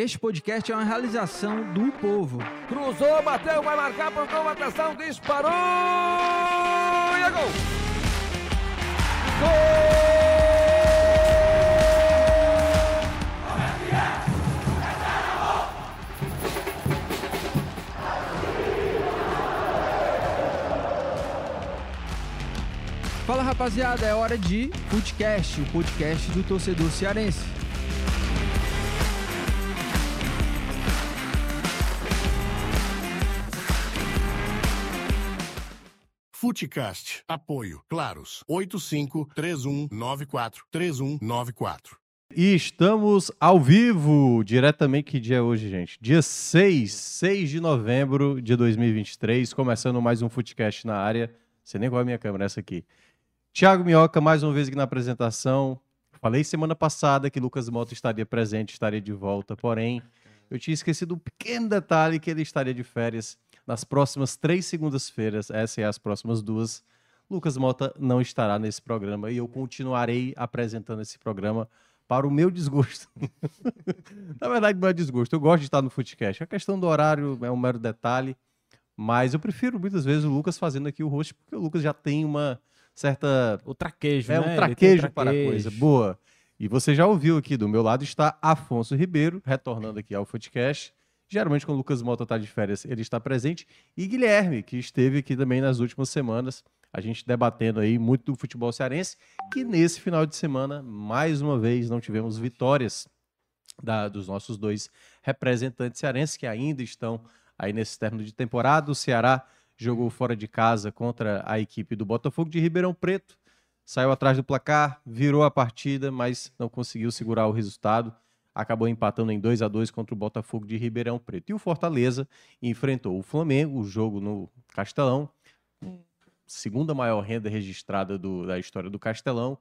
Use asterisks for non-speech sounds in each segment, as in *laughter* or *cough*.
Este podcast é uma realização do povo. Cruzou, bateu, vai marcar por convocação, disparou e é gol! Fala rapaziada, é hora de Footcast, o podcast do torcedor cearense. Footcast. Apoio. Claros. 85-3194-3194. E estamos ao vivo, diretamente, que dia é hoje, gente? Dia 6, 6 de novembro de 2023, começando mais um Footcast na área. Você nem qual é a minha câmera, essa aqui. Tiago Minhoca, mais uma vez aqui na apresentação. Falei semana passada que Lucas Mota estaria presente, estaria de volta, porém, eu tinha esquecido um pequeno detalhe que ele estaria de férias nas próximas três segundas-feiras, essa e as próximas duas. Lucas Mota não estará nesse programa e eu continuarei apresentando esse programa para o meu desgosto. *laughs* Na verdade, não é desgosto. Eu gosto de estar no Footcast. A questão do horário é um mero detalhe, mas eu prefiro muitas vezes o Lucas fazendo aqui o host, porque o Lucas já tem uma certa. O traquejo, É né? um traquejo, tem para a coisa. Boa. E você já ouviu aqui do meu lado está Afonso Ribeiro, retornando aqui ao Footcast. Geralmente, quando o Lucas Mota está de férias, ele está presente. E Guilherme, que esteve aqui também nas últimas semanas, a gente debatendo aí muito do futebol cearense, que nesse final de semana, mais uma vez, não tivemos vitórias da- dos nossos dois representantes cearenses, que ainda estão aí nesse término de temporada. O Ceará jogou fora de casa contra a equipe do Botafogo de Ribeirão Preto, saiu atrás do placar, virou a partida, mas não conseguiu segurar o resultado. Acabou empatando em 2 a 2 contra o Botafogo de Ribeirão Preto. E o Fortaleza enfrentou o Flamengo, o jogo no Castelão, segunda maior renda registrada do- da história do Castelão.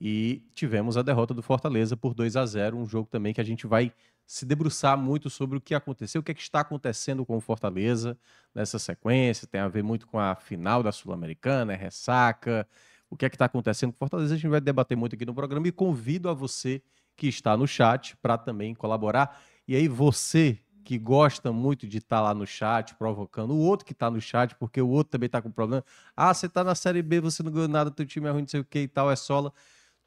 E tivemos a derrota do Fortaleza por 2 a 0 um jogo também que a gente vai se debruçar muito sobre o que aconteceu, o que, é que está acontecendo com o Fortaleza nessa sequência, tem a ver muito com a final da Sul-Americana, é ressaca, o que é que está acontecendo com o Fortaleza, a gente vai debater muito aqui no programa e convido a você que está no chat para também colaborar. E aí você que gosta muito de estar lá no chat, provocando o outro que está no chat, porque o outro também está com problema. Ah, você está na Série B, você não ganhou nada, teu time é ruim, não sei o que e tal, é sola.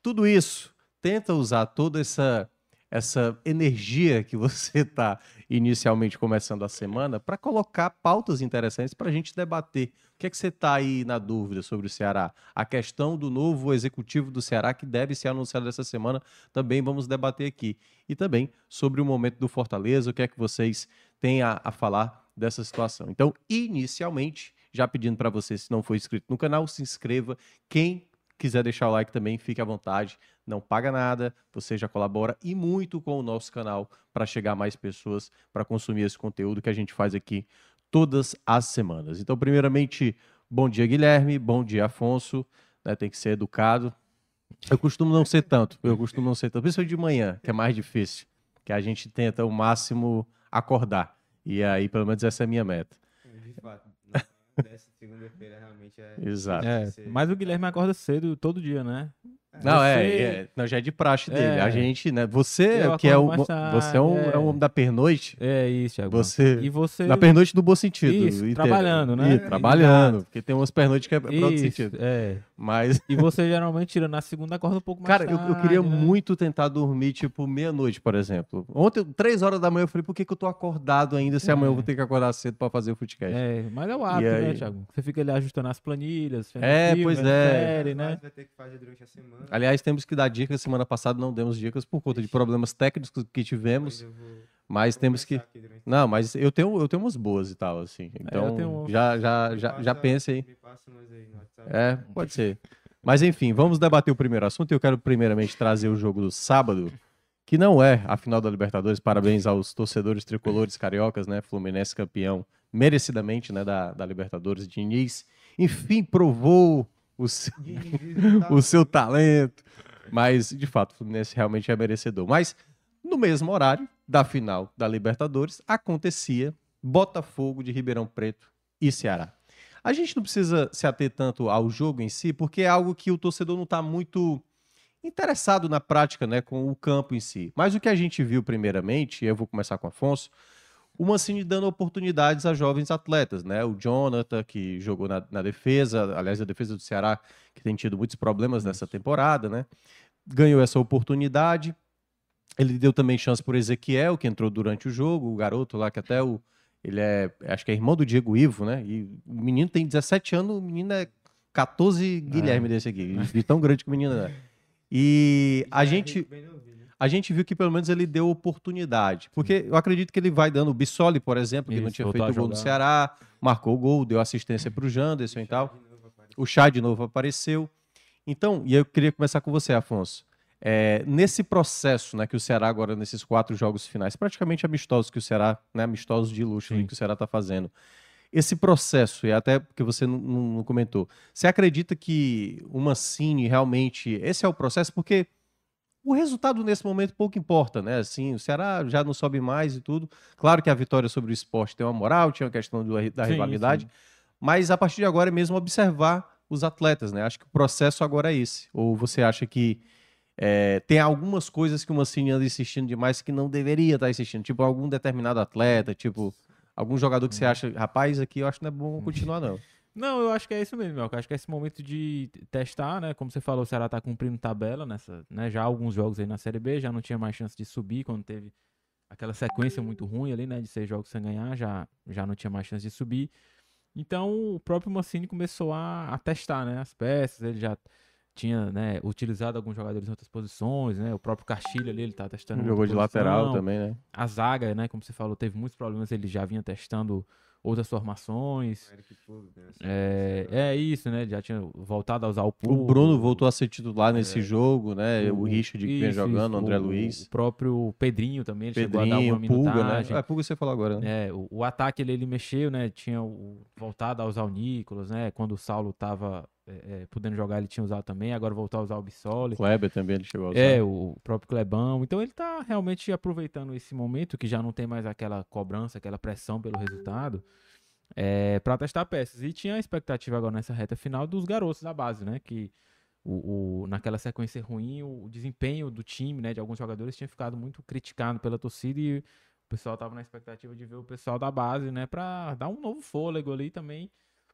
Tudo isso, tenta usar toda essa essa energia que você está *laughs* inicialmente começando a semana para colocar pautas interessantes para a gente debater. O que é que você está aí na dúvida sobre o Ceará? A questão do novo executivo do Ceará, que deve ser anunciado essa semana, também vamos debater aqui. E também sobre o momento do Fortaleza, o que é que vocês têm a, a falar dessa situação. Então, inicialmente, já pedindo para você, se não for inscrito no canal, se inscreva. Quem quiser deixar o like também, fique à vontade. Não paga nada, você já colabora e muito com o nosso canal para chegar mais pessoas para consumir esse conteúdo que a gente faz aqui todas as semanas. Então, primeiramente, bom dia, Guilherme, bom dia, Afonso. né, tem que ser educado. Eu costumo não ser tanto, eu costumo não ser tanto, principalmente de manhã, que é mais difícil, que a gente tenta o máximo acordar. E aí, pelo menos, essa é a minha meta. De fato, dessa segunda-feira realmente é. Exato. É, mas o Guilherme acorda cedo todo dia, né? Não, é, Você- é, não, já é de praxe dele. É. A gente, né? Você, Eu que é o, você é um, é um é. homem da pernoite. É isso, Thiago. Você, E você. na pernoite no bom sentido. Isso, entende? trabalhando, né? Ih, trabalhando, Exato. porque tem umas pernoites que é para outro sentido. É. Mas, E você geralmente tira na segunda, acorda um pouco mais cara, eu, tarde. eu queria né? muito tentar dormir, tipo, meia-noite, por exemplo. Ontem, três horas da manhã, eu falei, por que, que eu tô acordado ainda se amanhã eu vou ter que acordar cedo para fazer o footcast? É, mas é o hábito, né, Thiago? Você fica ali ajustando as planilhas, É, pois é. série, né? Vai ter que fazer durante a semana. Aliás, temos que dar dicas. Semana passada não demos dicas por conta de problemas técnicos que tivemos, mas temos que. Não, mas eu tenho, eu tenho umas boas e tal, assim. eu Então, já, já, já, já pense aí. É, pode ser. Mas enfim, vamos debater o primeiro assunto. Eu quero primeiramente trazer o jogo do sábado, que não é a final da Libertadores. Parabéns aos torcedores tricolores cariocas, né? Fluminense campeão merecidamente, né, da, da Libertadores. Diniz, enfim, provou o seu, *laughs* o seu talento. Mas, de fato, o Fluminense realmente é merecedor. Mas, no mesmo horário da final da Libertadores, acontecia Botafogo de Ribeirão Preto e Ceará. A gente não precisa se ater tanto ao jogo em si, porque é algo que o torcedor não está muito interessado na prática, né, com o campo em si. Mas o que a gente viu primeiramente, e eu vou começar com o Afonso, o Mancini dando oportunidades a jovens atletas, né? O Jonathan, que jogou na, na defesa, aliás, a defesa do Ceará, que tem tido muitos problemas nessa temporada, né? Ganhou essa oportunidade. Ele deu também chance por Ezequiel, que entrou durante o jogo, o garoto lá que até o. Ele é. Acho que é irmão do Diego Ivo, né? E o menino tem 17 anos, o menino é 14 Guilherme desse aqui. De tão grande que o menino é. E a gente. A gente viu que pelo menos ele deu oportunidade. Porque eu acredito que ele vai dando. O Bissoli, por exemplo, que não Isso, tinha voltou feito o gol no. Ceará, marcou o gol, deu assistência para o Janderson e tal. O Chá de novo apareceu. Então, e eu queria começar com você, Afonso. É, nesse processo, né, que o Ceará agora, nesses quatro jogos finais, praticamente amistosos que o Ceará, né, amistosos de luxo que o Ceará está fazendo. Esse processo, e até porque você não, não- não comentou, você acredita que o Mancini realmente, esse é o processo? Porque o resultado nesse momento pouco importa, né? Assim, o Ceará já não sobe mais e tudo. Claro que a vitória sobre o esporte tem uma moral, tinha uma questão do- da Sim, rivalidade, sim. mas a partir de agora é mesmo observar os atletas, né? Acho que o processo agora é esse. Ou você acha que é, tem algumas coisas que o Mancini anda insistindo demais que não deveria estar insistindo? Tipo, algum determinado atleta, tipo, algum jogador que você acha, rapaz, aqui eu acho que não é bom continuar, não. Não, eu acho que é isso mesmo, Melco. Acho que é esse momento de testar, né? Como você falou, o Ceará tá cumprindo tabela nessa, né? Já alguns jogos aí na Série B, já não tinha mais chance de subir quando teve aquela sequência muito ruim ali, né? De seis jogos sem ganhar, já, já não tinha mais chance de subir. Então o próprio Mancini começou a, a testar, né? As peças, ele já tinha, né, utilizado alguns jogadores em outras posições, né? O próprio Castilho ali, ele tá testando. Jogou de lateral posição. também, né? A zaga, né? Como você falou, teve muitos problemas, ele já vinha testando outras formações. É, é isso, né? Já tinha voltado a usar o O pulo. Bruno voltou a ser titular nesse jogo, né? O, Richard que vem isso, jogando, o André o- Luiz, O próprio Pedrinho também, ele chegou a dar Pedrinho, uma Pulga, né? É, Pulga você falou agora, né? É, o, o ataque ele, ele mexeu, né? Tinha o, voltado a usar o Nicolas, né? Quando o Saulo tava é, é, podendo jogar, ele tinha usado também. Agora voltou a usar o Bissoli. Kleber também ele chegou a usar. É, o próprio Clebão. Então ele tá realmente aproveitando esse momento que já não tem mais aquela cobrança, aquela pressão pelo resultado, é, para testar peças. E tinha a expectativa agora nessa reta final dos garotos da base, né? Que o, o- naquela sequência ruim, o, o desempenho do time, né, de alguns jogadores tinha ficado muito criticado pela torcida e o pessoal tava na expectativa de ver o pessoal da base, né, para dar um novo fôlego ali também.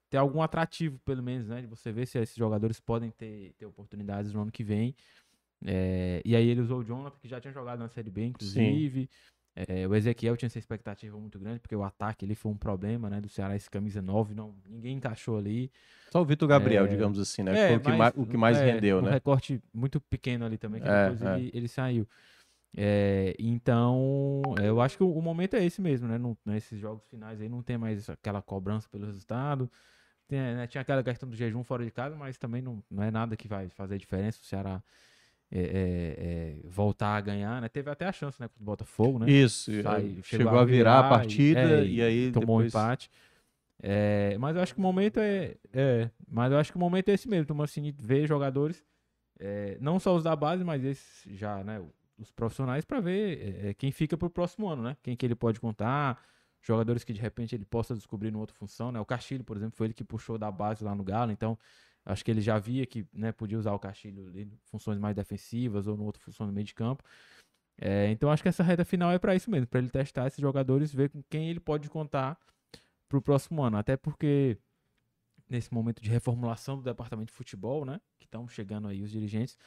Ter algum atrativo, pelo menos, né? De você ver se esses jogadores podem ter, ter oportunidades no ano que vem. É, e aí ele usou o Jonathan, que já tinha jogado na Série B, inclusive. É, o Ezequiel tinha essa expectativa muito grande, porque o ataque ali foi um problema, né? Do Ceará, esse camisa 9, não, ninguém encaixou ali. Só o Vitor Gabriel, É, digamos assim, né? É, Foi o que mas- mais, o que mais é, rendeu, um né? recorte muito pequeno ali também, que É, depois é. Ele, ele saiu. É, então, é, eu acho que o, o momento é esse mesmo, né? Não- nesses jogos finais aí não tem mais aquela cobrança pelo resultado. Tem, né, tinha aquela questão do jejum fora de casa, mas também não, não é nada que vai fazer diferença. O Ceará é, é, é, voltar a ganhar, né? Teve até a chance, né? Contra o Botafogo, né? Isso, Sai- chegou, a virar a e- partida é, e, aí tomou depois... um empate. É, mas eu acho que o momento é, é, mas eu acho que o momento é esse mesmo, do Mancini ver jogadores, é, não só os da base, mas esses já, né, os profissionais para ver é, é, quem fica pro próximo ano, né? Quem que ele pode contar, jogadores que de repente ele possa descobrir em outra função, né? O Castilho, por exemplo, foi ele que puxou da base lá no Galo, então acho que ele já via que, né, podia usar o Castilho em funções mais defensivas ou no outro função no meio de campo. É, então acho que essa reta final é para isso mesmo, para ele testar esses jogadores, ver com quem ele pode contar pro próximo ano. Até porque nesse momento de reformulação do departamento de futebol, né, que estão chegando aí os dirigentes,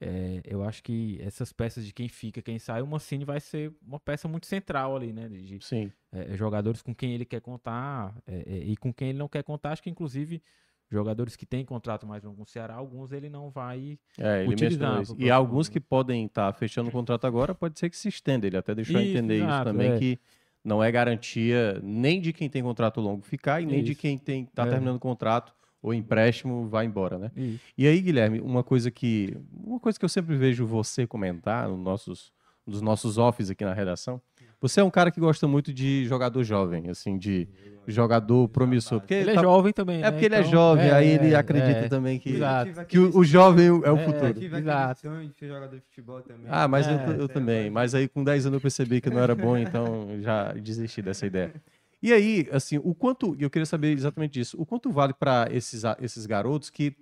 é, eu acho que essas peças de quem fica, quem sai, o Mancini vai ser uma peça muito central ali, né, de, Sim. é, jogadores com quem ele quer contar é, é, e com quem ele não quer contar. Acho que inclusive jogadores que têm contrato mais longo com o Ceará, alguns ele não vai É, ele utilizar isso. E alguns que podem estar fechando o contrato agora, pode ser que se estenda. Ele até deixou Isso, entender isso exato, também, é. que não é garantia nem de quem tem contrato longo ficar e nem de Isso. quem tem tá É. terminando o contrato ou empréstimo vai embora, né? Isso. E aí, Guilherme, uma coisa que uma coisa que eu sempre vejo você comentar nos nossos nos nossos offs aqui na redação, você é um cara que gosta muito de jogador jovem, assim, de jogador promissor, porque Ele é tá- jovem também, é né? porque ele é Então, jovem, aí é, ele acredita é. também que Exato. que o, o jovem é o É, futuro. Eu tive Exato. sonho de ser jogador de futebol também. Ah, mas eu, É, eu também. Mas aí com 10 anos eu percebi que não era bom, então já desisti dessa ideia. *laughs* E aí, assim, o quanto. Eu queria saber exatamente disso. O quanto vale para esses, esses garotos que.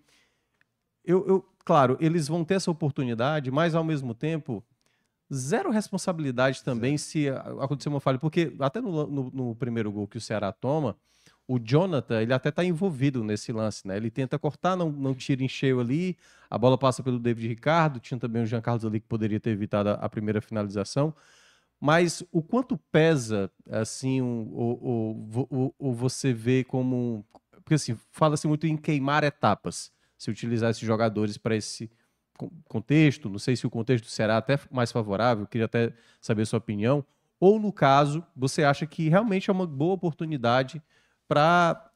eu, eu- claro, eles vão ter essa oportunidade, mas ao mesmo tempo, zero responsabilidade também se acontecer uma falha. Porque até no, no- no primeiro gol que o Ceará toma, o Jonathan, ele até está envolvido nesse lance, né? Ele tenta cortar, não, não tira em cheio ali, a bola passa pelo David Ricardo, tinha também o Jean Carlos ali que poderia ter evitado a, a primeira finalização. Mas o quanto pesa, assim, o, o, o, vo- o- o você vê como. Porque, assim, fala-se muito em queimar etapas, se utilizar esses jogadores para esse con- contexto. Não sei se o contexto será até mais favorável, queria até saber sua opinião. Ou, no caso, você acha que realmente é uma boa oportunidade para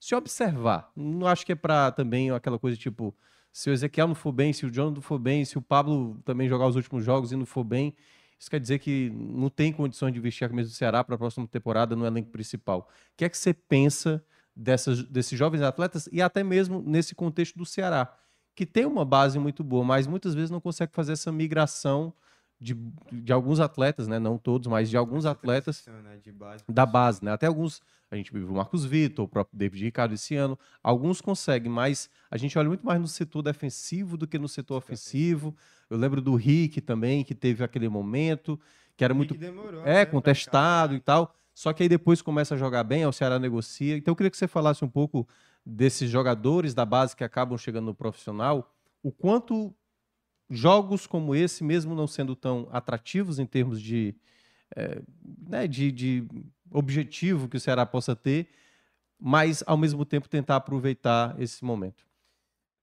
se observar. Não acho que é para também aquela coisa tipo, se o Ezequiel não for bem, se o John não for bem, se o Pablo também jogar os últimos jogos e não for bem, isso quer dizer que não tem condições de vestir a camisa do Ceará para a próxima temporada no elenco principal. O que é que você pensa dessas, desses jovens atletas e até mesmo nesse contexto do Ceará, que tem uma base muito boa, mas muitas vezes não consegue fazer essa migração de, de alguns atletas, né? não todos, mas de alguns atletas né, de base da base, né? Até alguns, a gente viu o Marcos Vitor, o próprio David Ricardo esse ano, alguns conseguem, mas a gente olha muito mais no setor defensivo do que no setor ofensivo. Eu lembro do Rick também, que teve aquele momento, que era muito que demorou é, pra contestado e tal. Só que aí depois começa a jogar bem, o Ceará negocia. Então eu queria que você falasse um pouco desses jogadores da base que acabam chegando no profissional, o quanto jogos como esse, mesmo não sendo tão atrativos em termos de, eh, né, de, de objetivo que o Ceará possa ter, mas ao mesmo tempo tentar aproveitar esse momento.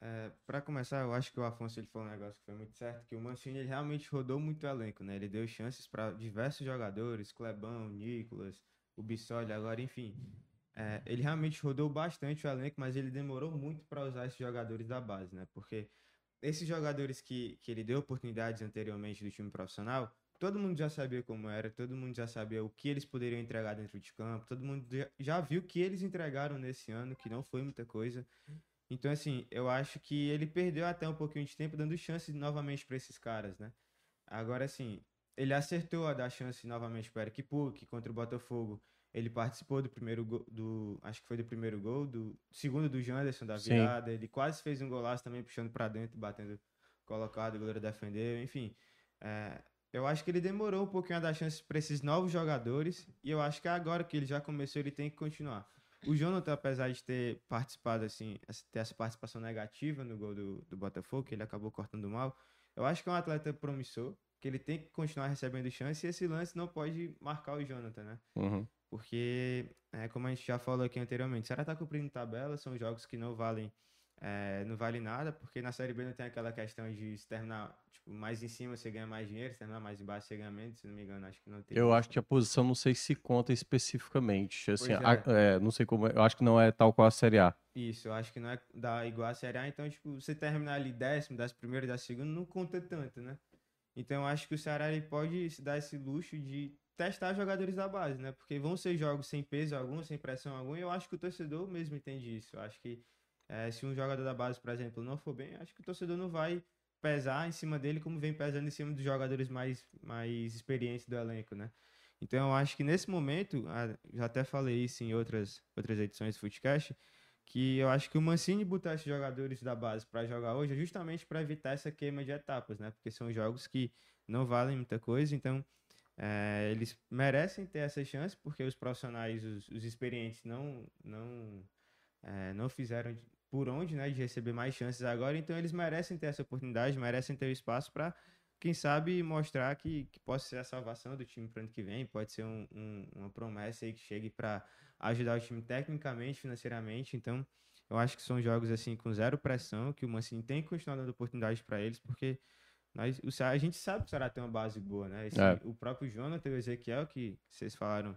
É, para começar, eu acho que o Afonso ele falou um negócio que foi muito certo, que o Mancini ele realmente rodou muito o elenco, né? Ele deu chances para diversos jogadores, Clebão, Nicolas, o Bissoli, agora, enfim. É, ele realmente rodou bastante o elenco, mas ele demorou muito para usar esses jogadores da base, né? Porque esses jogadores que, que ele deu oportunidades anteriormente do time profissional, todo mundo já sabia como era, todo mundo já sabia o que eles poderiam entregar dentro de campo, todo mundo já- viu o que eles entregaram nesse ano, que não foi muita coisa. Então, assim, eu acho que ele perdeu até um pouquinho de tempo dando chance novamente para esses caras, né? Agora, assim, ele acertou a dar chance novamente para Eric Puck contra o Botafogo. Ele participou do primeiro gol, do, acho que foi do primeiro gol, do segundo do Janderson da Sim. virada. Ele quase fez um golaço também, puxando para dentro, batendo colocado, o goleiro defendeu, enfim. é, eu acho que ele demorou um pouquinho a dar chance para esses novos jogadores e eu acho que agora que ele já começou, ele tem que continuar. O Jonathan, apesar de ter participado, assim, ter essa participação negativa no gol do, do Botafogo, que ele acabou cortando mal, eu acho que é um atleta promissor, que ele tem que continuar recebendo chance e esse lance não pode marcar o Jonathan, né? Uhum. Porque, é, como a gente já falou aqui anteriormente, o Ceará tá cumprindo tabela, são jogos que não valem, é, não vale nada, porque na Série B não tem aquela questão de se terminar tipo, mais em cima você ganha mais dinheiro, se terminar mais embaixo você ganha menos, se não me engano, acho que não tem. Eu isso. acho que a posição não sei se conta especificamente. Assim, Pois a- é, não sei como. é- Eu acho que não é tal qual a Série A. Isso, eu acho que não é da igual a Série A, então, tipo, você terminar ali décimo, décimo primeiro, décimo segundo, não conta tanto, né? Então, eu acho que o Ceará ele pode se dar esse luxo de testar jogadores da base, né? Porque vão ser jogos sem peso algum, sem pressão alguma, e eu acho que o torcedor mesmo entende isso. Eu acho que eh, se um jogador da base, por exemplo, não for bem, acho que o torcedor não vai pesar em cima dele como vem pesando em cima dos jogadores mais, mais experientes do elenco, né? Então, eu acho que nesse momento, ah, já até falei isso em outras, outras edições do Footcast, que eu acho que o Mancini botar esses jogadores da base para jogar hoje é justamente para evitar essa queima de etapas, né? Porque são jogos que não valem muita coisa, então eh, eles merecem ter essa chance, porque os profissionais, os, os experientes, não, não, eh, não fizeram por onde, né, de receber mais chances agora, então eles merecem ter essa oportunidade, merecem ter o espaço para, quem sabe, mostrar que, que pode ser a salvação do time para ano que vem, pode ser um- um- uma promessa aí que chegue para ajudar o time tecnicamente, financeiramente. Então, eu acho que são jogos assim com zero pressão, que o Mancini tem que continuar dando oportunidade para eles, porque nós, o Ceará, a gente sabe que o Ceará tem uma base boa, né? Esse- É. O próprio Jonathan e o Ezequiel, que vocês falaram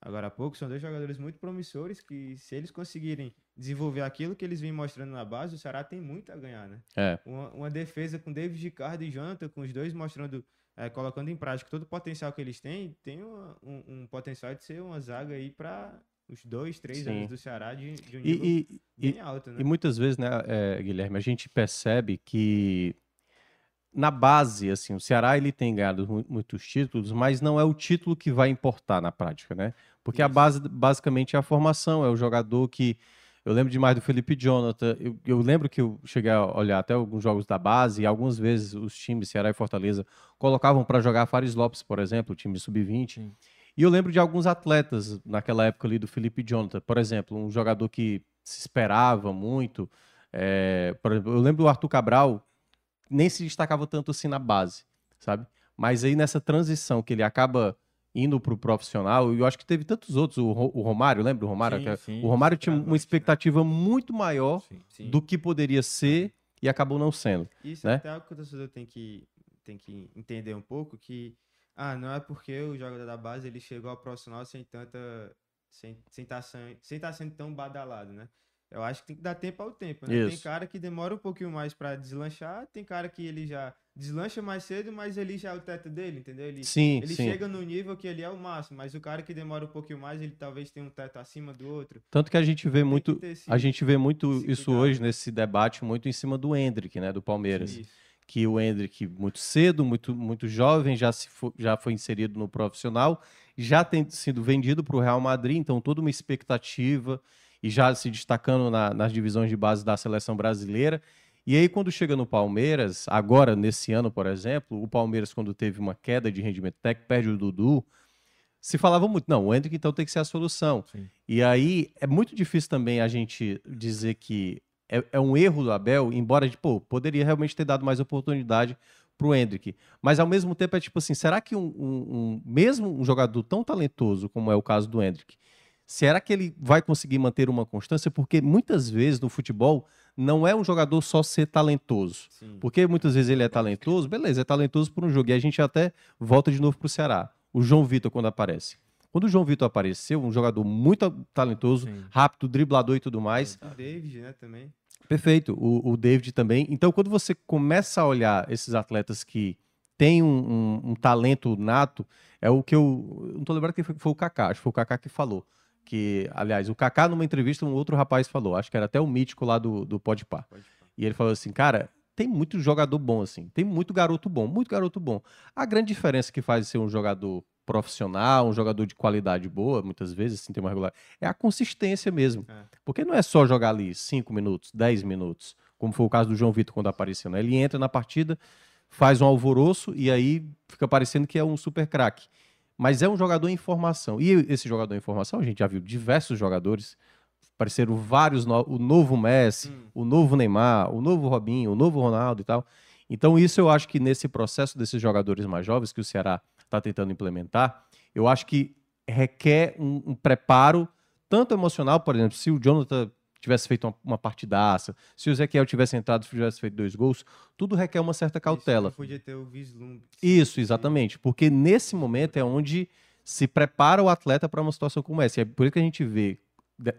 agora há pouco, são dois jogadores muito promissores que, se eles conseguirem desenvolver aquilo que eles vêm mostrando na base, o Ceará tem muito a ganhar, né? É. Uma, uma defesa com David Ricardo e Jonathan, com os dois mostrando, eh, colocando em prática todo o potencial que eles têm, tem uma- um, um potencial de ser uma zaga aí para os dois, três Sim. anos do Ceará de, de um nível E, e, bem alto, né? E muitas vezes, né, é, Guilherme, a gente percebe que na base, assim, o Ceará ele tem ganhado mu- muitos títulos, mas não é o título que vai importar na prática, né? Porque a Isso. base basicamente é a formação, é o jogador que Eu lembro demais do Felipe Jonathan. Eu, eu lembro que eu cheguei a olhar até alguns jogos da base e algumas vezes os times, Ceará e Fortaleza, colocavam para jogar Fares Lopes, por exemplo, o time sub-20. Sim. E eu lembro de alguns atletas naquela época ali do Felipe Jonathan. Por exemplo, um jogador que se esperava muito. é, por exemplo, eu lembro do Arthur Cabral, nem se destacava tanto assim na base, sabe? Mas aí nessa transição que ele acaba indo para o profissional, e eu acho que teve tantos outros, o, Ro- o Romário, lembra o Romário? Sim, Que- sim, o Romário tinha uma né? expectativa muito maior Sim. Do que poderia ser e acabou não sendo. Isso né? é até algo que o torcedor tem que, tem que entender um pouco, que ah, não é porque o jogador da base ele chegou ao profissional sem tanta. sem estar sem tá, sem, sem tá sendo tão badalado, né? Eu acho que tem que dar tempo ao tempo, né? Tem Isso. cara que demora um pouquinho mais pra deslanchar, tem cara que ele já deslancha mais cedo, mas ele já é o teto dele, entendeu? Ele, Sim, ele sim. chega no nível que ele é o máximo, mas o cara que demora um pouquinho mais, ele talvez tenha um teto acima do outro. Tanto que a gente vê Tem muito, esse- a gente vê muito isso cuidado. hoje nesse debate muito em cima do Hendrick, né, do Palmeiras. Isso. que o Hendrick, muito cedo, muito, muito jovem, já, se fo- já foi inserido no profissional, já tem sido vendido para o Real Madrid, então toda uma expectativa e já se destacando na- nas divisões de base da seleção brasileira. E aí, quando chega no Palmeiras, agora, nesse ano, por exemplo, o Palmeiras, quando teve uma queda de rendimento técnico, perde o Dudu, se falava muito, não, o Hendrick então tem que ser a solução. Sim. E aí, é muito difícil também a gente dizer que é, é um erro do Abel, embora, tipo, poderia realmente ter dado mais oportunidade pro Hendrick. Mas ao mesmo tempo é tipo assim, será que um, um- um- mesmo um jogador tão talentoso como é o caso do Hendrick, será que ele vai conseguir manter uma constância? Porque muitas vezes no futebol não é um jogador só ser talentoso. Sim. Porque muitas vezes ele é talentoso, beleza, é talentoso por um jogo. E a gente até volta de novo pro Ceará. O João Vitor, quando aparece. Quando o João Vitor apareceu, um jogador muito talentoso, Sim. rápido, driblador e tudo mais, O David, né, também. Perfeito, o, o David também. Então, quando você começa a olhar esses atletas que têm um, um- um talento nato, é o que eu. eu Não tô lembrando quem foi, foi o Kaká, acho que foi o Kaká que falou. Que, aliás, o Kaká, numa entrevista, um outro rapaz falou, acho que era até o mítico lá do, do Podpah. E ele falou assim, cara, tem muito jogador bom, assim. Tem muito garoto bom, muito garoto bom. A grande diferença que faz ser um jogador profissional, um jogador de qualidade boa, muitas vezes, assim, tem uma regular, é a consistência mesmo. É. Porque não é só jogar ali 5 minutos, 10 minutos, como foi o caso do João Vitor quando apareceu. Né? Ele entra na partida, faz um alvoroço e aí fica parecendo que é um super craque. Mas é um jogador em formação. E esse jogador em formação, a gente já viu diversos jogadores, apareceram vários, no- o novo Messi, Hum. o novo Neymar, o novo Robinho, o novo Ronaldo e tal. Então, isso eu acho que nesse processo desses jogadores mais jovens que o Ceará está tentando implementar, eu acho que requer um, um preparo tanto emocional, por exemplo, se o Jonathan tivesse feito uma, partidaça, se o Ezequiel tivesse entrado e tivesse feito dois gols, tudo requer uma certa cautela. Isso, podia ter o vislumbre. Isso, exatamente. Porque nesse momento é onde se prepara o atleta para uma situação como essa. E é por isso que a gente vê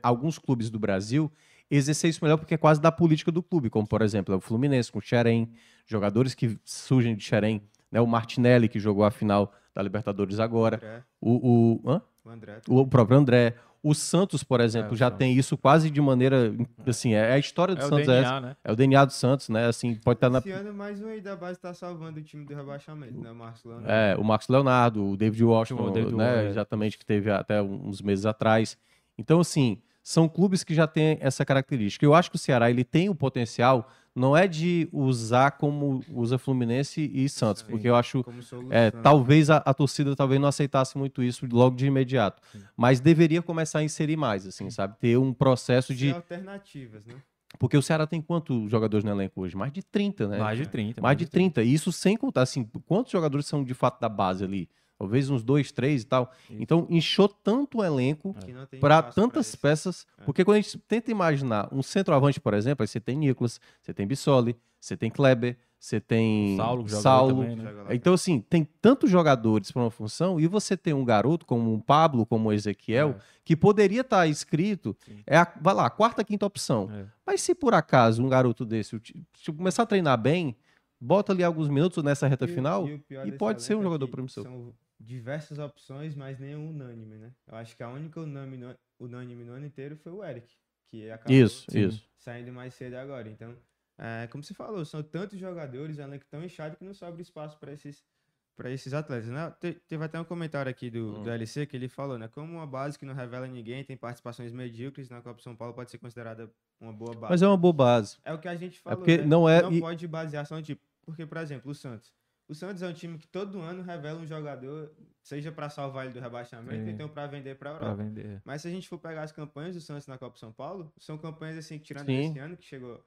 alguns clubes do Brasil exercer isso melhor porque é quase da política do clube, como por exemplo é o Fluminense com o Xerém, jogadores que surgem de Xerém, né? o Martinelli que jogou a final da Libertadores agora, André, o, o, o André. o próprio André. O Santos, por exemplo, o já Santos. tem isso quase de maneira, assim, é a história do É o Santos, é essa. DNA, né? é o DNA do Santos, né? Assim, pode estar na, Esse ano mais um aí da base tá salvando o time do rebaixamento, né, Marcos Leonardo? É, o Marcos Leonardo, o David Washington, O David né, Washington, é. exatamente, que teve até uns meses atrás. Então, assim, são clubes que já têm essa característica. Eu acho que o Ceará ele tem o potencial, não é de usar como usa Fluminense e Santos, Sim. porque eu acho é, talvez a, a torcida talvez não aceitasse muito isso logo de imediato, mas deveria começar a inserir mais, assim, sabe? Ter um processo de, alternativas, né? porque o Ceará tem quantos jogadores no elenco hoje? Mais de 30, né? Mais de 30. Mais de 30. E isso sem contar, assim, quantos jogadores são de fato da base ali? Talvez uns dois, três e tal. Isso. Então, inchou tanto o elenco tem para tantas isso. peças. É. Porque quando a gente tenta imaginar um centroavante, por exemplo, aí você tem Nicolas, você tem Bissoli, você tem Kleber, você tem Saulo, Saulo. também, né? Então, assim, tem tantos jogadores para uma função e você tem um garoto como o Pablo, como o Ezequiel, É. que poderia estar inscrito, Sim. é a, vai lá, a quarta, quinta opção. É. Mas se por acaso um garoto desse se começar a treinar bem, bota ali alguns minutos nessa reta E final e desse pode ser um é jogador promissor. São diversas opções, mas nenhum unânime, né? Eu acho que a única unânime no, unânime no ano inteiro foi o Eric, que acabou Isso, Sim. isso. saindo mais cedo agora. Então, é, como você falou, são tantos jogadores, o elenco tão inchado que não sobra espaço para esses para esses atletas, né? Te- Teve até um comentário aqui do, Hum. do LC que ele falou, né? Como uma base que não revela ninguém, tem participações medíocres na Copa São Paulo, pode ser considerada uma boa base. Mas é uma boa base. É o que a gente falou, porque né? não é- Não e- pode basear só no tipo... Porque, por exemplo, o Santos. O Santos é um time que todo ano revela um jogador, seja para salvar ele do rebaixamento, ou então para vender para Pra Europa. vender. Mas se a gente for pegar as campanhas do Santos na Copa São Paulo, são campanhas assim que tirando Sim. esse ano, que chegou...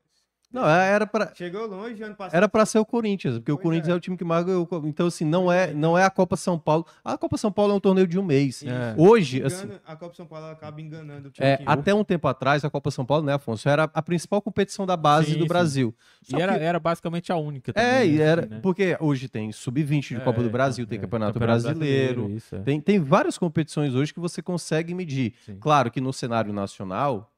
Não, é, era para Chegou longe ano passado. era para ser o Corinthians, porque o Pois Corinthians é. é. o time que mais ganhou. Então assim, não é, é, não é a Copa São Paulo. A Copa São Paulo é um torneio de um mês. É. Hoje, Engana- assim, a Copa São Paulo acaba enganando o time é, que- até um tempo atrás a Copa São Paulo, né, Afonso, era a principal competição da base Sim, do sim. Brasil. Só E era, que- era basicamente a única É, também, e né, era, assim, né? porque hoje tem sub-20 de É, Copa do Brasil, tem é, Campeonato, Brasileiro, isso, é. tem, tem várias competições hoje que você consegue medir. Sim. Claro que no cenário nacional,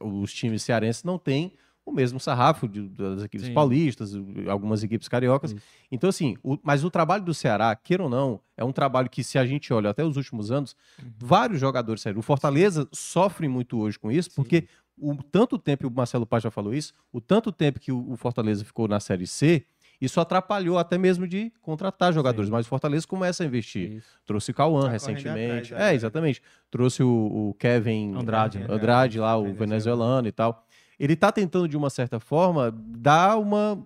os times cearenses não têm o mesmo sarrafo de- das equipes Sim. paulistas, algumas equipes cariocas. Isso. Então, assim, o- mas o trabalho do Ceará, queira ou não, é um trabalho que, se a gente olha até os últimos anos, Uhum. vários jogadores saíram. O Fortaleza sofre muito hoje com isso, porque o tanto tempo, e o Marcelo Paz já falou isso, o tanto tempo que o o Fortaleza ficou na Série C, isso atrapalhou até mesmo de contratar jogadores. Sim. mas o Fortaleza começa a investir. Isso. Trouxe o Cauã Tá recentemente. atrás, é, é. exatamente. Trouxe o, o Kevin Andrade, né? Andrade lá, o Venezuelano. venezuelano e tal. Ele tá tentando, de uma certa forma, dar uma,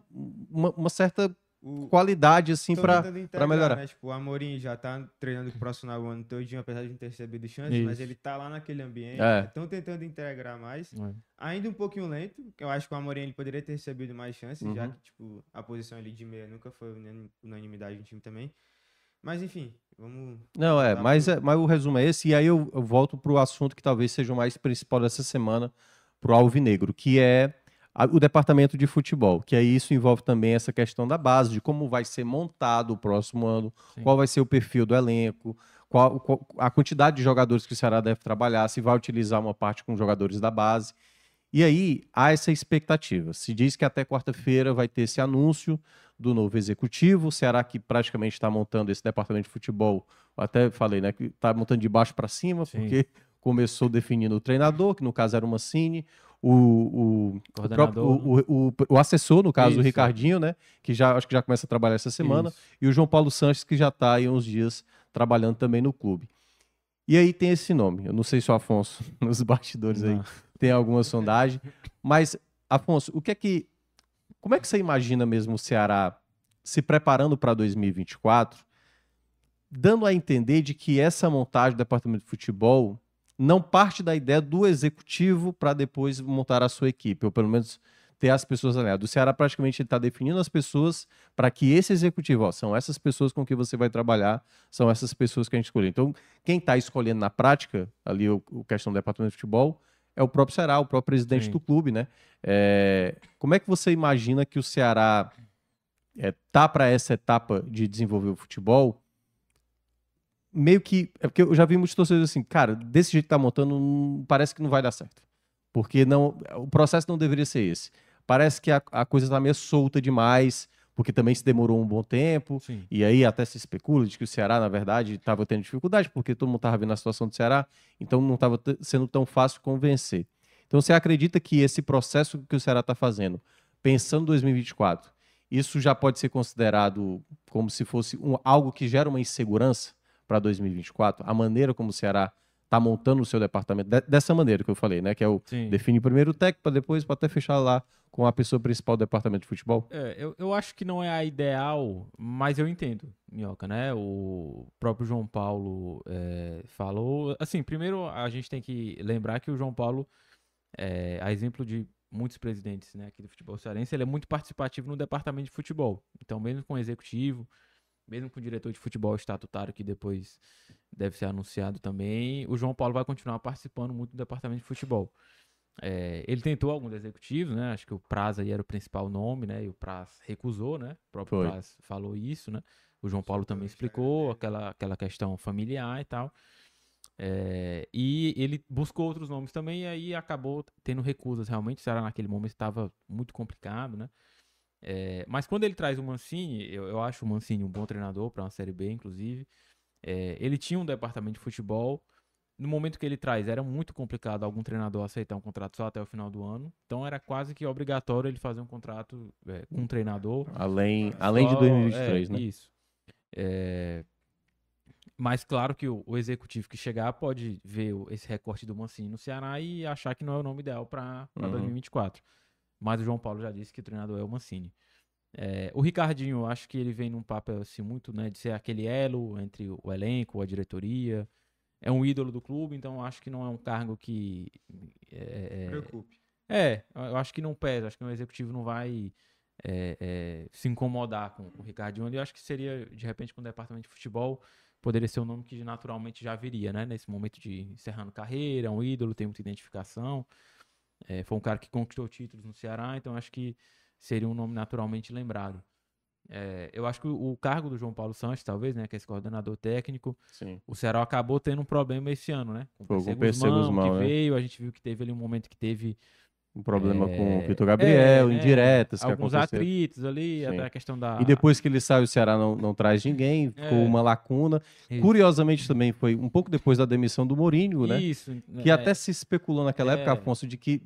uma, uma certa O- qualidade, assim, pra melhorar. Né? Tipo, o Amorim já tá treinando com o profissional o ano todinho, apesar de não ter recebido chances, Isso. mas ele tá lá naquele ambiente. É. Estão tentando integrar mais. É. Ainda um pouquinho lento, que eu acho que o Amorim ele poderia ter recebido mais chances, já Uhum. que tipo, a posição ali de meia nunca foi unan- unanimidade no time também. Mas enfim, vamos. Não, é, mas, é, mas o resumo é esse, e aí eu, eu volto pro assunto que talvez seja o mais principal dessa semana, pro Alvinegro, que é o departamento de futebol, que aí isso envolve também essa questão da base, de como vai ser montado o próximo ano, Sim. qual vai ser o perfil do elenco, qual, qual- a quantidade de jogadores que o Ceará deve trabalhar, se vai utilizar uma parte com jogadores da base. E aí há essa expectativa. Se diz que até quarta-feira vai ter esse anúncio do novo executivo. O Ceará que praticamente está montando esse departamento de futebol, até falei, né, que está montando de baixo para cima, Sim. porque começou definindo o treinador, que no caso era o Mancini, o, o, o, próprio- Coordenador, o, o- o assessor, no caso, o Isso. Ricardinho, né, que já acho que já começa a trabalhar essa semana, Isso. e o João Paulo Sanches, que já está aí uns dias trabalhando também no clube. E aí tem esse nome. Eu não sei se o Afonso, *laughs* nos bastidores aí, Não. tem alguma sondagem. Mas, Afonso, o que é que. Como é que você imagina mesmo o Ceará se preparando para 2024, dando a entender de que essa montagem do departamento de futebol não parte da ideia do executivo para depois montar a sua equipe, ou pelo menos ter as pessoas alinhadas. O Ceará praticamente está definindo as pessoas para que esse executivo, ó, são essas pessoas com que você vai trabalhar, são essas pessoas que a gente escolheu. Então, quem está escolhendo na prática, ali o, o questão do departamento de futebol, é o próprio Ceará, o próprio presidente Sim. do clube, né? É, como é que você imagina que o Ceará é, tá para essa etapa de desenvolver o futebol? Meio que. É porque eu já vi muitos torcedores assim, cara, desse jeito que tá montando, não- parece que não vai dar certo. Porque não, o processo não deveria ser esse. Parece que a, a coisa tá meio solta demais, porque também se demorou um bom tempo. Sim. E aí até se especula de que o Ceará, na verdade, estava tendo dificuldade, porque todo mundo estava vendo a situação do Ceará, então não estava sendo tão fácil convencer. Então você acredita que esse processo que o Ceará está fazendo, pensando em 2024, isso já pode ser considerado como se fosse um- algo que gera uma insegurança para 2024? A maneira como o Ceará está montando o seu departamento, de- dessa maneira que eu falei, né? Que é o Sim. define primeiro o técnico, para depois para até fechar lá com a pessoa principal do departamento de futebol? É, eu, eu acho que não é a ideal, mas eu entendo, Minhoca, né? O próprio João Paulo é, falou. Assim, primeiro a gente tem que lembrar que o João Paulo, é, a exemplo de muitos presidentes né, aqui do futebol cearense, ele é muito participativo no departamento de futebol. Então, mesmo com o executivo, mesmo com o diretor de futebol estatutário, que depois deve ser anunciado também, o João Paulo vai continuar participando muito do departamento de futebol. É, ele tentou alguns executivos, né? Acho que o Praz aí era o principal nome, né? E o Praz recusou, né? O próprio Foi. Praz falou isso, né? O João Paulo também explicou aquela, aquela questão familiar e tal. É, e ele buscou outros nomes também, e aí acabou tendo recusas. Realmente, o Ceará naquele momento estava muito complicado, né? É, mas quando ele traz o Mancini, eu, eu acho o Mancini um bom treinador para uma Série B, inclusive. É, ele tinha um departamento de futebol. No momento que ele traz, era muito complicado algum treinador aceitar um contrato só até o final do ano. Então era quase que obrigatório ele fazer um contrato é, com um treinador. Além, além de Só- 2023, é, né? Isso. É, Mas claro que o, o executivo que chegar pode ver esse recorte do Mancini no Ceará e achar que não é o nome ideal para Uhum. 2024. Mas o João Paulo já disse que o treinador é o Mancini. É, o Ricardinho, acho que ele vem num papel assim muito, né, de ser aquele elo entre o elenco, a diretoria. É um ídolo do clube, então acho que não é um cargo que é, é, Preocupe. é, eu acho que não pesa, acho que o executivo não vai é, é, se incomodar com, com o Ricardinho ali. Eu acho que seria, de repente, com o departamento de futebol, poderia ser um nome que naturalmente já viria, né? Nesse momento de encerrando carreira, é um ídolo, tem muita identificação. É, foi um cara que conquistou títulos no Ceará, então acho que seria um nome naturalmente lembrado. É, eu acho que o, o cargo do João Paulo Santos, talvez, né, que é esse coordenador técnico, Sim. o Ceará acabou tendo um problema esse ano, né? Com o PC PC Guzmão, que né? veio, a gente viu que teve ali um momento que teve Um problema com o é, Vitor Gabriel, é, indiretas que alguns aconteceram. atritos ali, Sim. a questão da. E depois que ele sai, o Ceará não, não traz ninguém, ficou É. uma lacuna. Isso. Curiosamente também foi um pouco depois da demissão do Mourinho, né? Isso, Que é, até se especulou naquela época, É. Afonso, de que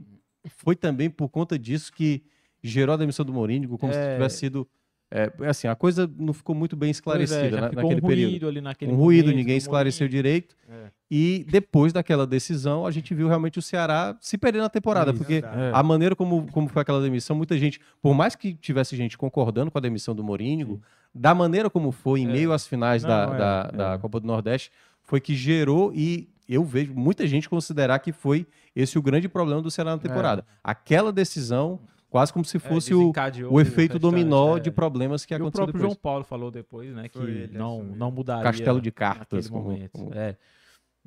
foi também por conta disso que gerou a demissão do Mourinho, como se É. tivesse sido. É, assim, a coisa não ficou muito bem é, esclarecida na- ficou naquele um período. ruído ali naquele Um ruído, momento ninguém do esclareceu direito. É. E depois daquela decisão, a gente viu realmente o Ceará se perder na temporada, porque É. a maneira como, como foi aquela demissão, muita gente, por mais que tivesse gente concordando com a demissão do Mourinho, da maneira como foi, em É. meio às finais da, Não, é, da, é. da Copa do Nordeste, foi que gerou e eu vejo muita gente considerar que foi esse o grande problema do Ceará na temporada. Aquela decisão, quase como se É, fosse o, desencadeou o efeito dominó é. de problemas que E o aconteceu próprio depois. João Paulo falou depois, né, que Foi, ele não, não mudaria. Castelo de cartas. como- momento. como- É.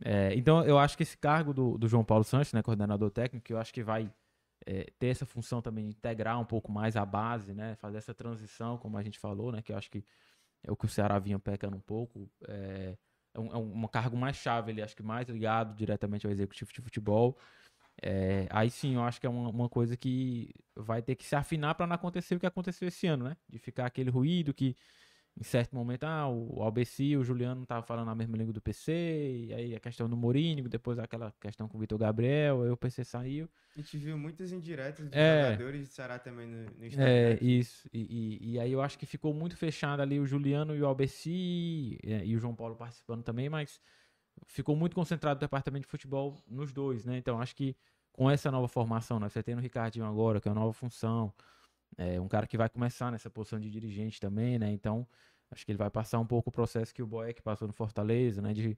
É, então, eu acho que esse cargo do, do João Paulo Santos, né, coordenador técnico, eu acho que vai é, ter essa função também de integrar um pouco mais a base, né, fazer essa transição, como a gente falou, né, que eu acho que é o que o Ceará vinha pecando um pouco. É, é um, é um cargo mais chave, ele acho que mais ligado diretamente ao executivo de futebol. É, aí sim, eu acho que é uma, uma coisa que vai ter que se afinar para não acontecer o que aconteceu esse ano, né? De ficar aquele ruído que em certo momento, ah, o Albeci, o Juliano não tava falando a mesma língua do PC, e aí a questão do Mourinho, depois aquela questão com o Vitor Gabriel, aí o PC saiu. A gente viu muitas indiretas de É. jogadores de Ceará também no, no Instagram. É, isso. E, e- e aí eu acho que ficou muito fechado ali o Juliano e o Albeci, e, e o João Paulo participando também, mas ficou muito concentrado o departamento de futebol nos dois, né? Então acho que com essa nova formação, né? Você tem o Ricardinho agora, que é uma nova função, é um cara que vai começar nessa posição de dirigente também, né? Então acho que ele vai passar um pouco o processo que o Boeck passou no Fortaleza, né? De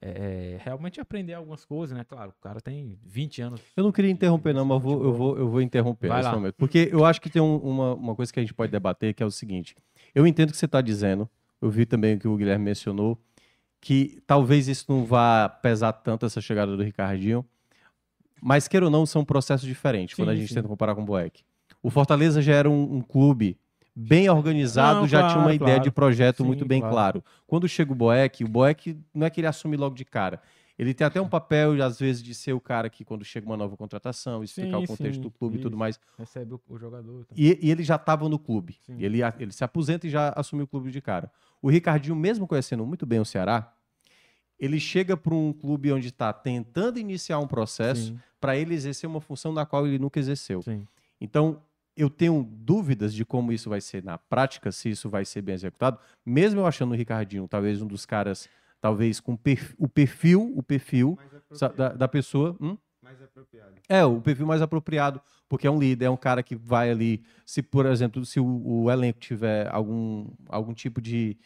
é, realmente aprender algumas coisas, né? Claro, o cara tem 20 anos. Eu não queria interromper, não, mas vou, eu vou, eu vou interromper Vai nesse lá. momento. Porque eu acho que tem um- uma, uma coisa que a gente pode debater, que é o seguinte. Eu entendo o que você está dizendo, eu vi também o que o Guilherme mencionou, que talvez isso não vá pesar tanto essa chegada do Ricardinho, mas queira ou não, são processos diferentes quando a Sim, gente sim. tenta comparar com o Boeck. O Fortaleza já era um, um clube bem organizado, Não, já tinha uma claro, ideia de claro. projeto Sim, muito bem claro. claro. Quando chega o Boeck, o Boeck não é que ele assume logo de cara. Ele tem até um papel, às vezes, de ser o cara que, quando chega uma nova contratação, explicar Sim, o contexto sim, do clube e tudo mais. Recebe o, o jogador. tá? E, e ele já estava no clube. Sim. Ele, ele se aposenta e já assumiu o clube de cara. O Ricardinho, mesmo conhecendo muito bem o Ceará, ele chega para um clube onde está tentando iniciar um processo para ele exercer uma função na qual ele nunca exerceu. sim. Então, eu tenho dúvidas de como isso vai ser na prática, se isso vai ser bem executado, mesmo eu achando o Ricardinho talvez um dos caras, talvez com perf- o perfil, o perfil da, da pessoa. Hum? Mais apropriado. É, o perfil mais apropriado, porque é um líder, é um cara que vai ali, se por exemplo, se o, o elenco tiver algum, algum tipo de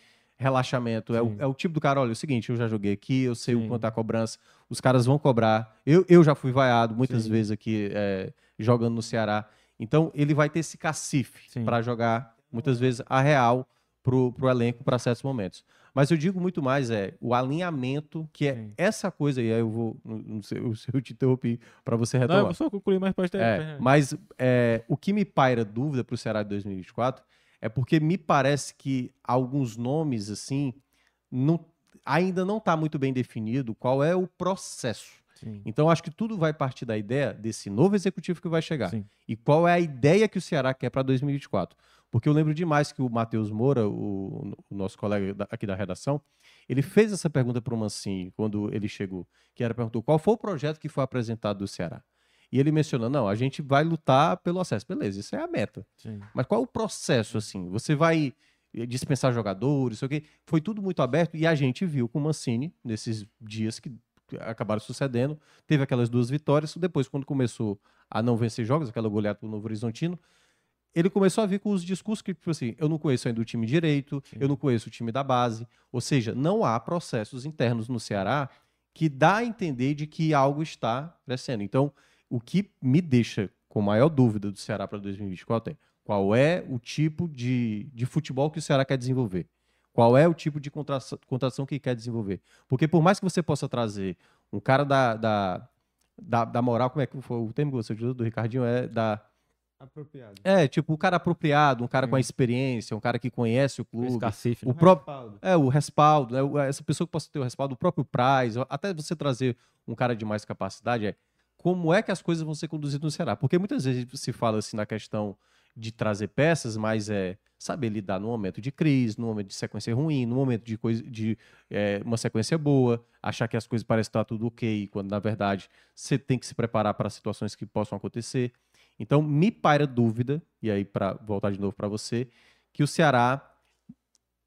relaxamento, é o, é o tipo do cara, olha, é o seguinte, eu já joguei aqui, eu sei o Sim. quanto é a cobrança, os caras vão cobrar, eu, eu já fui vaiado muitas Sim. vezes aqui é, jogando no Ceará, então ele vai ter esse cacife para jogar, muitas vezes, a real pro, pro elenco para certos momentos. Mas eu digo muito mais é o alinhamento, que é Sim. essa coisa, e aí eu vou, não, não sei *laughs* se eu te interrompi para você Não, retomar. eu vou só concluir mais pode ter. É, mas é, o que me paira dúvida para o Ceará de 2024 é porque me parece que alguns nomes, assim, não, ainda não está muito bem definido qual é o processo. Sim. Então, acho que tudo vai partir da ideia desse novo executivo que vai chegar. Sim. E qual é a ideia que o Ceará quer para 2024. Porque eu lembro demais que o Matheus Moura, o, o nosso colega da- aqui da redação, ele fez essa pergunta para o Mancini quando ele chegou, que era perguntou qual foi o projeto que foi apresentado do Ceará. E ele mencionou, não, a gente vai lutar pelo acesso. Beleza, isso é a meta. Sim. Mas qual é o processo, assim? Você vai eh, dispensar jogadores, sei o quê. Foi tudo muito aberto e a gente viu com o Mancini, nesses dias que acabaram sucedendo, teve aquelas duas vitórias, depois quando começou a não vencer jogos, aquela goleada do Novo Horizontino, ele começou a vir com os discursos que, tipo assim, eu não conheço ainda o time direito, Sim. eu não conheço o time da base. Ou seja, não há processos internos no Ceará que dá a entender de que algo está crescendo. Então, o que me deixa com maior dúvida do Ceará para 2024 é qual é o tipo de, de futebol que o Ceará quer desenvolver. Qual é o tipo de contratação, contratação que quer desenvolver. Porque por mais que você possa trazer um cara da, da, da, da moral, como é que foi o termo que você usou do Ricardinho? É da Apropriado. é, tipo, o cara apropriado, um cara com a Sim. experiência, um cara que conhece o clube. cacife, O né? próprio, Respaldo. é, o respaldo, né, o- essa pessoa que possa ter o respaldo, o próprio Price, até você trazer um cara de mais capacidade, é como é que as coisas vão ser conduzidas no Ceará? Porque muitas vezes se fala assim na questão de trazer peças, mas é saber lidar no momento de crise, no momento de sequência ruim, no momento de, coisa, de é, uma sequência boa, achar que as coisas parecem estar tudo ok, quando na verdade você tem que se preparar para situações que possam acontecer. Então, me paira dúvida, e aí para voltar de novo para você, que o Ceará,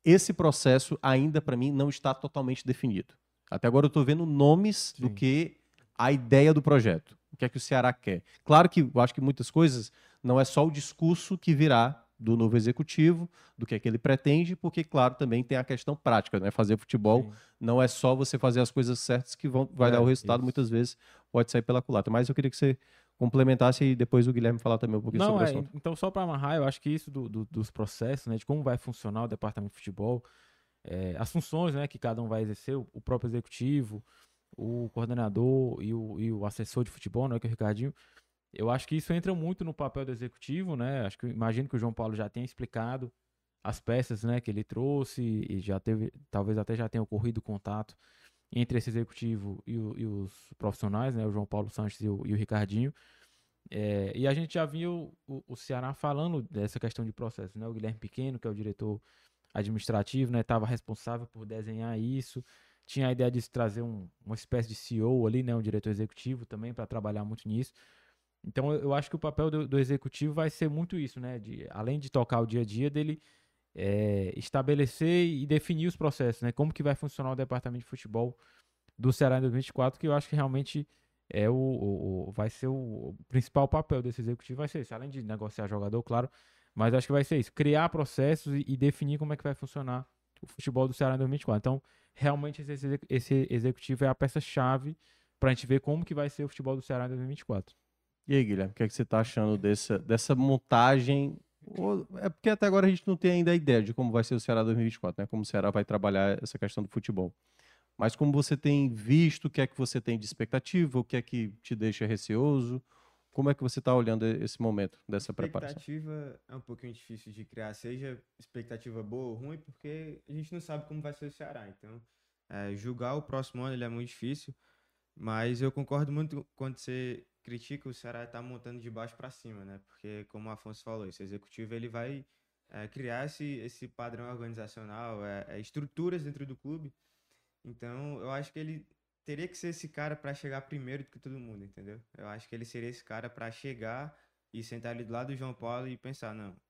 esse processo ainda para mim não está totalmente definido. Até agora eu estou vendo nomes do Sim. que a ideia do projeto. O que é que o Ceará quer? Claro que eu acho que muitas coisas não é só o discurso que virá do novo executivo, do que é que ele pretende, porque, claro, também tem a questão prática, né? Fazer futebol Sim. não é só você fazer as coisas certas que vão, vai É, dar o resultado, isso. muitas vezes pode sair pela culatra. Mas eu queria que você complementasse e depois o Guilherme falar também um pouquinho Não, sobre o é, assunto. então só para amarrar, eu acho que isso do- do- dos processos, né, de como vai funcionar o departamento de futebol, é, as funções, né, que cada um vai exercer, o, o próprio executivo, o coordenador e o, e o assessor de futebol, né, que é o Ricardinho, eu acho que isso entra muito no papel do executivo, né, acho que imagino que o João Paulo já tenha explicado as peças, né, que ele trouxe e já teve, talvez até já tenha ocorrido contato entre esse executivo e, o- e os profissionais, né, o João Paulo Sanches e o, e o Ricardinho, é, e a gente já viu o, o Ceará falando dessa questão de processo, né? O Guilherme Pequeno, que é o diretor administrativo, né? Estava responsável por desenhar isso. Tinha a ideia de trazer um- uma espécie de CEO ali, né? Um diretor executivo também para trabalhar muito nisso. Então eu, eu acho que o papel do, do executivo vai ser muito isso, né? De, além de tocar o dia a dia dele, é, estabelecer e definir os processos, né? Como que vai funcionar o departamento de futebol do Ceará em 2024, que eu acho que realmente é o, o- o- vai ser o, o principal papel desse executivo vai ser isso, além de negociar jogador, claro, mas acho que vai ser isso, criar processos e, e definir como é que vai funcionar o futebol do Ceará em 2024. Então, realmente esse, esse executivo é a peça-chave para a gente ver como que vai ser o futebol do Ceará em 2024. E aí, Guilherme, o que, é que você está achando dessa, dessa montagem? É porque até agora a gente não tem ainda a ideia de como vai ser o Ceará 2024, né? Como o Ceará vai trabalhar essa questão do futebol. Mas como você tem visto, o que é que você tem de expectativa, o que é que te deixa receoso? Como é que você está olhando esse momento dessa preparação? expectativa é um pouquinho difícil de criar, seja expectativa boa ou ruim, porque a gente não sabe como vai ser o Ceará. Então, é, julgar o próximo ano é muito difícil, mas eu concordo muito quando você critica o Ceará estar montando de baixo para cima, né? Porque, como o Afonso falou, esse executivo ele vai é, criar esse, esse padrão organizacional, é, é, estruturas dentro do clube. Então, eu acho que ele teria que ser esse cara para chegar primeiro do que todo mundo, entendeu? Eu acho que ele seria esse cara para chegar e sentar ali do lado do João Paulo e pensar, não,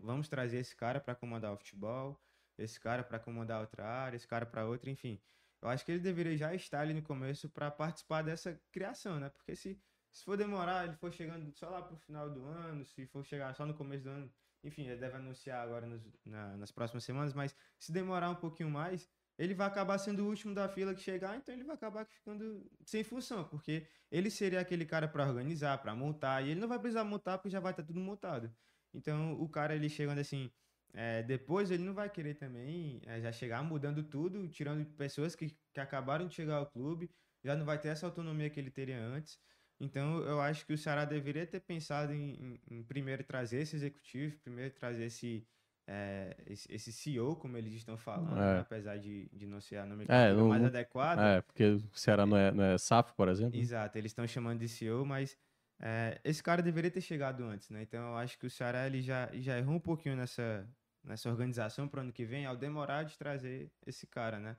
vamos trazer esse cara para comandar o futebol, esse cara para comandar outra área, esse cara para outra, enfim. Eu acho que ele deveria já estar ali no começo para participar dessa criação, né? Porque se, se for demorar, ele for chegando só lá pro final do ano, se for chegar só no começo do ano, enfim, ele deve anunciar agora nos- na- nas próximas semanas, mas se demorar um pouquinho mais, ele vai acabar sendo o último da fila que chegar, então ele vai acabar ficando sem função, porque ele seria aquele cara para organizar, para montar, e ele não vai precisar montar porque já vai estar tudo montado. Então, o cara ele chegando assim, é, depois ele não vai querer também é, já chegar mudando tudo, tirando pessoas que, que acabaram de chegar ao clube, já não vai ter essa autonomia que ele teria antes. Então, eu acho que o Ceará deveria ter pensado em, em- em primeiro trazer esse executivo, primeiro trazer esse, é, esse, CEO, como eles estão falando, É. né? apesar de, de não ser a nomenclatura não- mais adequada. É, porque o Ceará não é, não é SAF, por exemplo. Exato, eles estão chamando de CEO, mas é, esse cara deveria ter chegado antes, né? Então eu acho que o Ceará ele já, já errou um pouquinho nessa, nessa organização para o ano que vem ao demorar de trazer esse cara, né?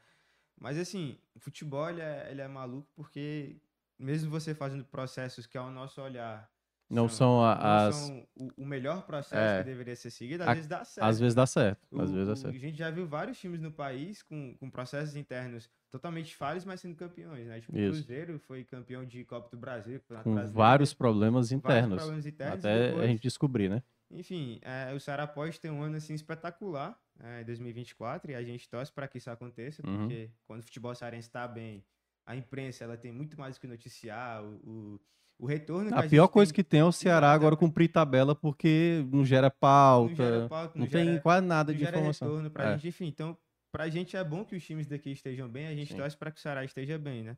Mas assim, o futebol ele é, ele é maluco porque mesmo você fazendo processos que ao nosso olhar Não são as. são o, o melhor processo É. que deveria ser seguido, às A- vezes dá certo. Às vezes dá certo. Às O- vezes dá o- certo. A gente já viu vários times no país com, com processos internos totalmente falhos, mas sendo campeões, né? Tipo, o Isso. Cruzeiro foi campeão de Copa do Brasil, Com vários problemas vários internos. problemas internos, Até a gente descobrir, né? Enfim, é, o Ceará pode ter um ano assim espetacular é, em 2024 e a gente torce para que isso aconteça, Uhum. porque quando o futebol cearense está bem, a imprensa ela tem muito mais o que noticiar, o, o, o retorno que A gente pior coisa tem que tem é o Ceará agora é. cumprir tabela porque não gera não pauta, gera pauta, não não tem gera- quase nada não de gera informação. retorno pra É. gente, enfim, então pra gente é bom que os times daqui estejam bem, a gente Sim. torce para que o Ceará esteja bem, né?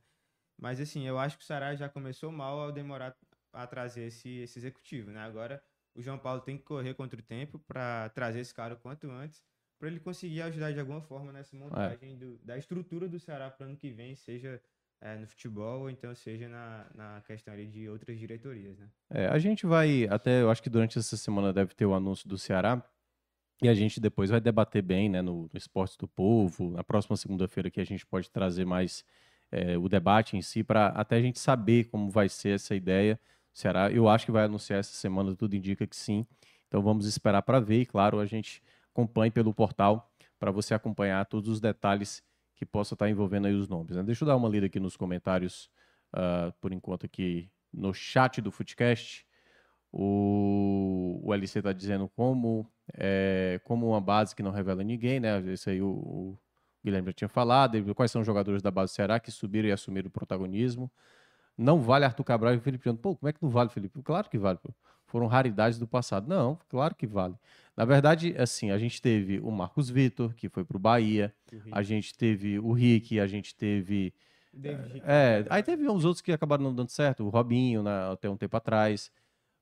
Mas assim, eu acho que o Ceará já começou mal ao demorar a trazer esse, esse executivo, né? Agora o João Paulo tem que correr contra o tempo para trazer esse cara o quanto antes, para ele conseguir ajudar de alguma forma nessa montagem do- da estrutura do Ceará para ano que vem, seja eh, no futebol ou então seja na, na questão ali de outras diretorias, né? É, a gente vai, até eu acho que durante essa semana deve ter o anúncio do Ceará. E a gente depois vai debater bem, né, no, no Esporte do Povo. Na próxima segunda-feira que a gente pode trazer mais é, o debate em si, para até a gente saber como vai ser essa ideia. O Ceará, eu acho que vai anunciar essa semana, tudo indica que sim. Então vamos esperar para ver. E claro, a gente acompanhe pelo portal para você acompanhar todos os detalhes que possa estar envolvendo aí os nomes. né? Deixa eu dar uma lida aqui nos comentários, ah, por enquanto, aqui no chat do Footcast. O, o LC está dizendo como, é, como uma base que não revela ninguém, né? Isso aí o, o Guilherme já tinha falado. Quais são os jogadores da base do Ceará que subiram e assumiram o protagonismo? Não vale Arthur Cabral e Felipe Jonathan. Pô, como é que não vale, Felipe? Claro que vale. pô. Foram raridades do passado. Não, claro que vale. Na verdade, assim, a gente teve o Marcos Vitor, que foi para o Bahia. A gente teve o Rick, a gente teve O David Ricardo, é, aí teve uns outros que acabaram não dando certo, o Robinho, né, até um tempo atrás.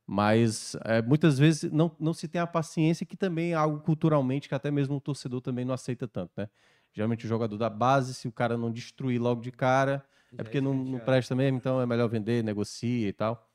Mas é, muitas vezes não, não se tem a paciência, que também é algo culturalmente que até mesmo o torcedor também não aceita tanto, né? Geralmente o jogador da base, se o cara não destruir logo de cara, é já porque não, não escanteado. presta mesmo, então é melhor vender, negocia e tal.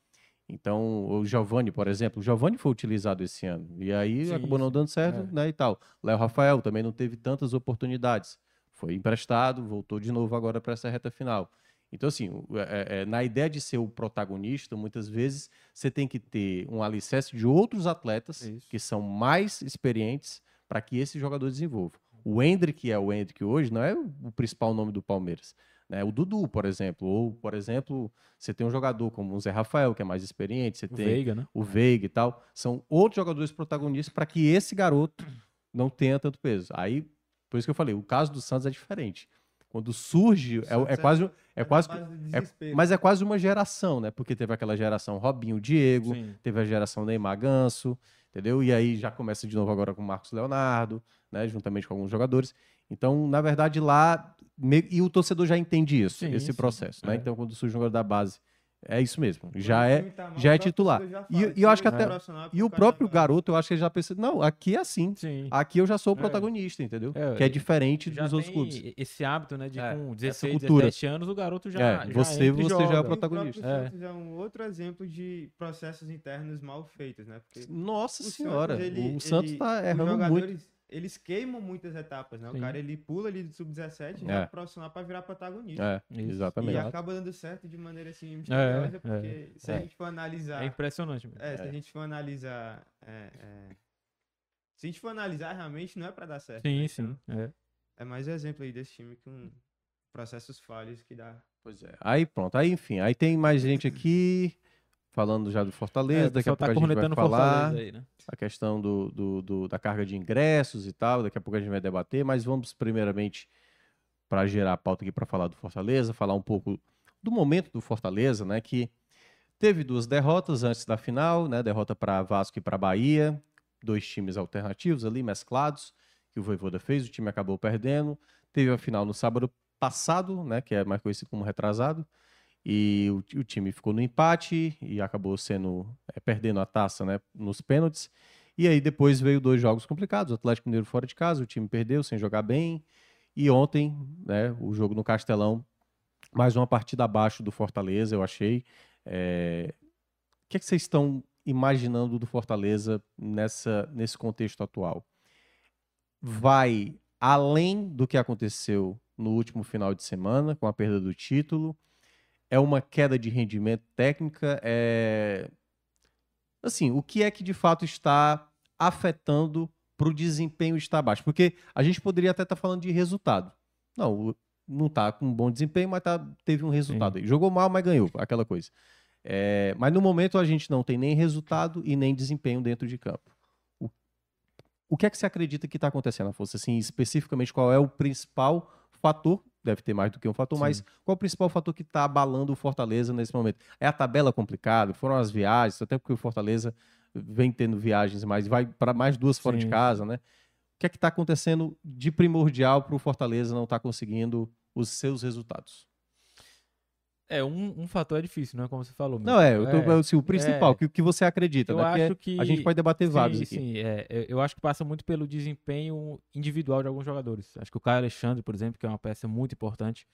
Então, o Giovani, por exemplo, o Giovani foi utilizado esse ano. E aí Sim, acabou não dando certo, É. né? E tal. Léo Rafael também não teve tantas oportunidades. Foi emprestado, voltou de novo agora para essa reta final. Então, assim, o- é- é- na ideia de ser o protagonista, muitas vezes você tem que ter um alicerce de outros atletas Isso. que são mais experientes para que esse jogador desenvolva. O Hendrick é o Hendrick hoje, não é o principal nome do Palmeiras. Né? O Dudu, por exemplo. Ou, por exemplo, você tem um jogador como o Zé Rafael, que é mais experiente, você O tem Veiga, né? o Veiga e tal. São outros jogadores protagonistas para que esse garoto não tenha tanto peso. Aí, por isso que eu falei, o caso do Santos é diferente. Quando surge, é, é é- quase, é da quase, do é- desespero. mas é quase uma geração, né? Porque teve aquela geração Robinho, Diego, Sim. teve a geração Neymar Ganso, entendeu? E aí já começa de novo agora com o Marcos Leonardo, né? Juntamente com alguns jogadores. Então, na verdade, lá. me- E o torcedor já entende isso, Sim, esse sim. processo, né? É. Então, quando surge um jogador da base, é isso mesmo. Já é. tá mal, já é titular. já E- e eu acho que "Time até- é E o próprio tá mal". garoto, eu acho que ele já pensa, não, aqui é assim. Sim. Aqui eu já sou o É. protagonista, entendeu? É, que é diferente Já dos outros clubes. esse hábito, né? De É, com essa 16, cultura. 17 anos, o garoto já. É, já você- você já é o protagonista. O próprio É. Santos é um outro exemplo de processos internos mal feitos, né? Porque Nossa o senhora, Santos, ele- o Santos ele- tá errando muito. Eles queimam muitas etapas, né? O Sim. cara ele pula ali do sub-17 e É. profissional pra virar protagonista. É, exatamente. E acaba dando certo de maneira assim misteriosa, É, porque se é. a gente for analisar. É impressionante. mesmo. É, se a É. gente for analisar. é, é, se a gente for analisar, realmente não é pra dar certo. Sim, né? sim. Então, É. É mais um exemplo aí desse time com processos falhos que dá. Pois é. Aí pronto, aí enfim, aí tem mais gente aqui falando já do Fortaleza, É, daqui a pessoal pouco a tá gente vai falar aí, né? a questão do, do- do- da carga de ingressos e tal, daqui a pouco a gente vai debater, mas vamos primeiramente para gerar a pauta aqui para falar do Fortaleza, falar um pouco do momento do Fortaleza, né, que teve duas derrotas antes da final, né, derrota para Vasco e para Bahia, dois times alternativos ali mesclados, que o Voivoda fez, o time acabou perdendo, teve a final no sábado passado, né, que é mais conhecido como retrasado, e o, o time ficou no empate e acabou sendo é, perdendo a taça, né, nos pênaltis. E aí depois veio dois jogos complicados, o Atlético Mineiro fora de casa, o time perdeu sem jogar bem. E ontem, né, o jogo no Castelão, mais uma partida abaixo do Fortaleza, eu achei. É, O que, é que vocês estão imaginando do Fortaleza nessa, nesse contexto atual? Vai além do que aconteceu no último final de semana, com a perda do título? É uma queda de rendimento técnica? É... assim, o que é que de fato está afetando para o desempenho estar baixo? Porque a gente poderia até estar falando de resultado. Não, não tá com um bom desempenho, mas tá, teve um resultado aí. Jogou mal, mas ganhou, aquela coisa. É, mas no momento a gente não tem nem resultado e nem desempenho dentro de campo. O, o que é que você acredita que está acontecendo, Afonso? Assim, especificamente, qual é o principal fator? Deve ter mais do que um fator, mas qual é o principal fator que está abalando o Fortaleza nesse momento? É a tabela complicada? Foram as viagens? Até porque o Fortaleza vem tendo viagens, mas vai para mais duas fora de Sim, casa, né? O que é que está acontecendo de primordial para o Fortaleza não estar conseguindo os seus resultados? É, um, um fator é difícil, não é como você falou. Não, é, eu tô, É, assim, o principal, é. que, que você acredita, eu né? Acho que a gente pode debater vários sim, aqui. Sim, é, eu- acho que passa muito pelo desempenho individual de alguns jogadores. Acho que o Caio Alexandre, por exemplo, que é uma peça muito importante.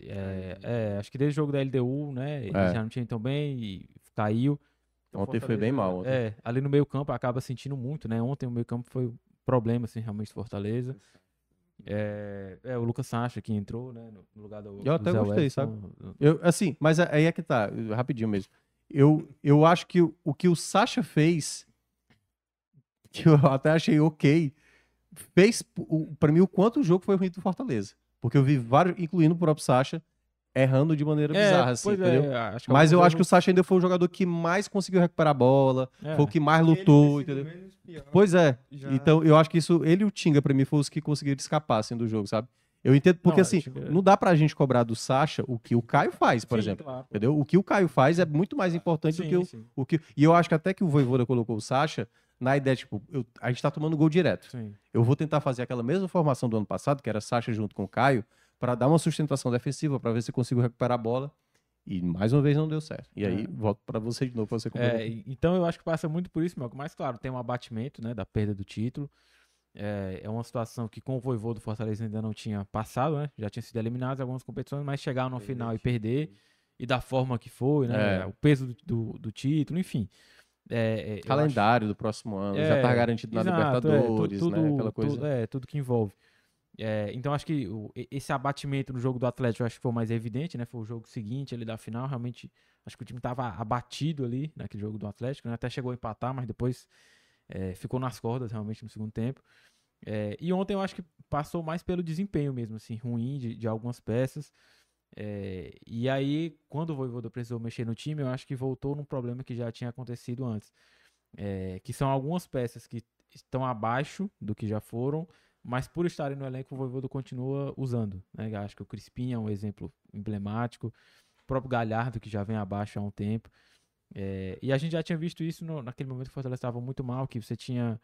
É, é, acho que desde o jogo da LDU, né? Ele É. já não tinha tão bem e caiu. Então, Ontem foi bem mal, ontem. É, ali no meio campo acaba sentindo muito, né? Ontem o meio campo foi um problema, assim, realmente, do Fortaleza. É, é, o Lucas Sacha que entrou, né? No lugar do. Eu até Zé gostei, Wellison. Eu, assim, mas aí é que tá, rapidinho mesmo. Eu, eu acho que o, o que o Sasha fez, *laughs* que eu até achei ok, fez o- pra mim o quanto o jogo foi ruim do Fortaleza. Porque eu vi vários, incluindo o próprio Sasha, errando de maneira É, bizarra, assim, pois entendeu? é, acho que Mas eu acho que o Sasha ainda foi o jogador que mais conseguiu recuperar a bola, erros- foi o é. que mais lutou, entendeu? Pois é. já- Então, eu acho que isso, ele e o Tinga, pra mim, foram os que conseguiram escapar, assim, do jogo, sabe? Eu entendo, porque Não, assim, que- não dá pra gente cobrar do Sasha o que o Caio faz, por Sim, exemplo. claro. Entendeu? O que o Caio faz é muito mais importante do Sim, que o, sim, o que. E eu acho que até que o Voivoda colocou o Sacha na ideia, tipo, eu- a gente tá tomando gol direto. sim. Eu vou tentar fazer aquela mesma formação do ano passado, que era Sacha junto com o Caio, pra dar uma sustentação defensiva, pra ver se consigo recuperar a bola. E mais uma vez não deu certo. E aí, É. volto pra você de novo, pra você É, então eu acho que passa muito por isso, Melco. Mas claro, tem um abatimento, né, da perda do título. É, é uma situação que com o Vovô do Fortaleza ainda não tinha passado, né? Já tinha sido eliminado em algumas competições, mas chegar no final e perder, e da forma que foi, né? É. O peso do, do, do título, enfim. É, é, eu acho- Calendário do próximo ano, já tá é, garantido na exato, é, Libertadores, tudo, né? Aquela coisa. tudo- é, tudo que envolve. É, então acho que o- esse abatimento no jogo do Atlético acho que foi mais evidente, né? Foi o jogo seguinte ali da final, realmente acho que o time tava abatido ali naquele jogo do Atlético, né? Até chegou a empatar, mas depois é, ficou nas cordas realmente no segundo tempo. É, e ontem eu acho que passou mais pelo desempenho mesmo, assim, ruim de, de algumas peças. É, e aí, quando o Voivoda precisou mexer no time, eu acho que voltou num problema que já tinha acontecido antes. É, que são algumas peças que estão abaixo do que já foram, mas por estarem no elenco, o Voivoda continua usando. Né? Acho que o Crispim é um exemplo emblemático, o próprio Galhardo, que já vem abaixo há um tempo. É, e a gente já tinha visto isso no- naquele momento que o Fortaleza estava muito mal, que você tinha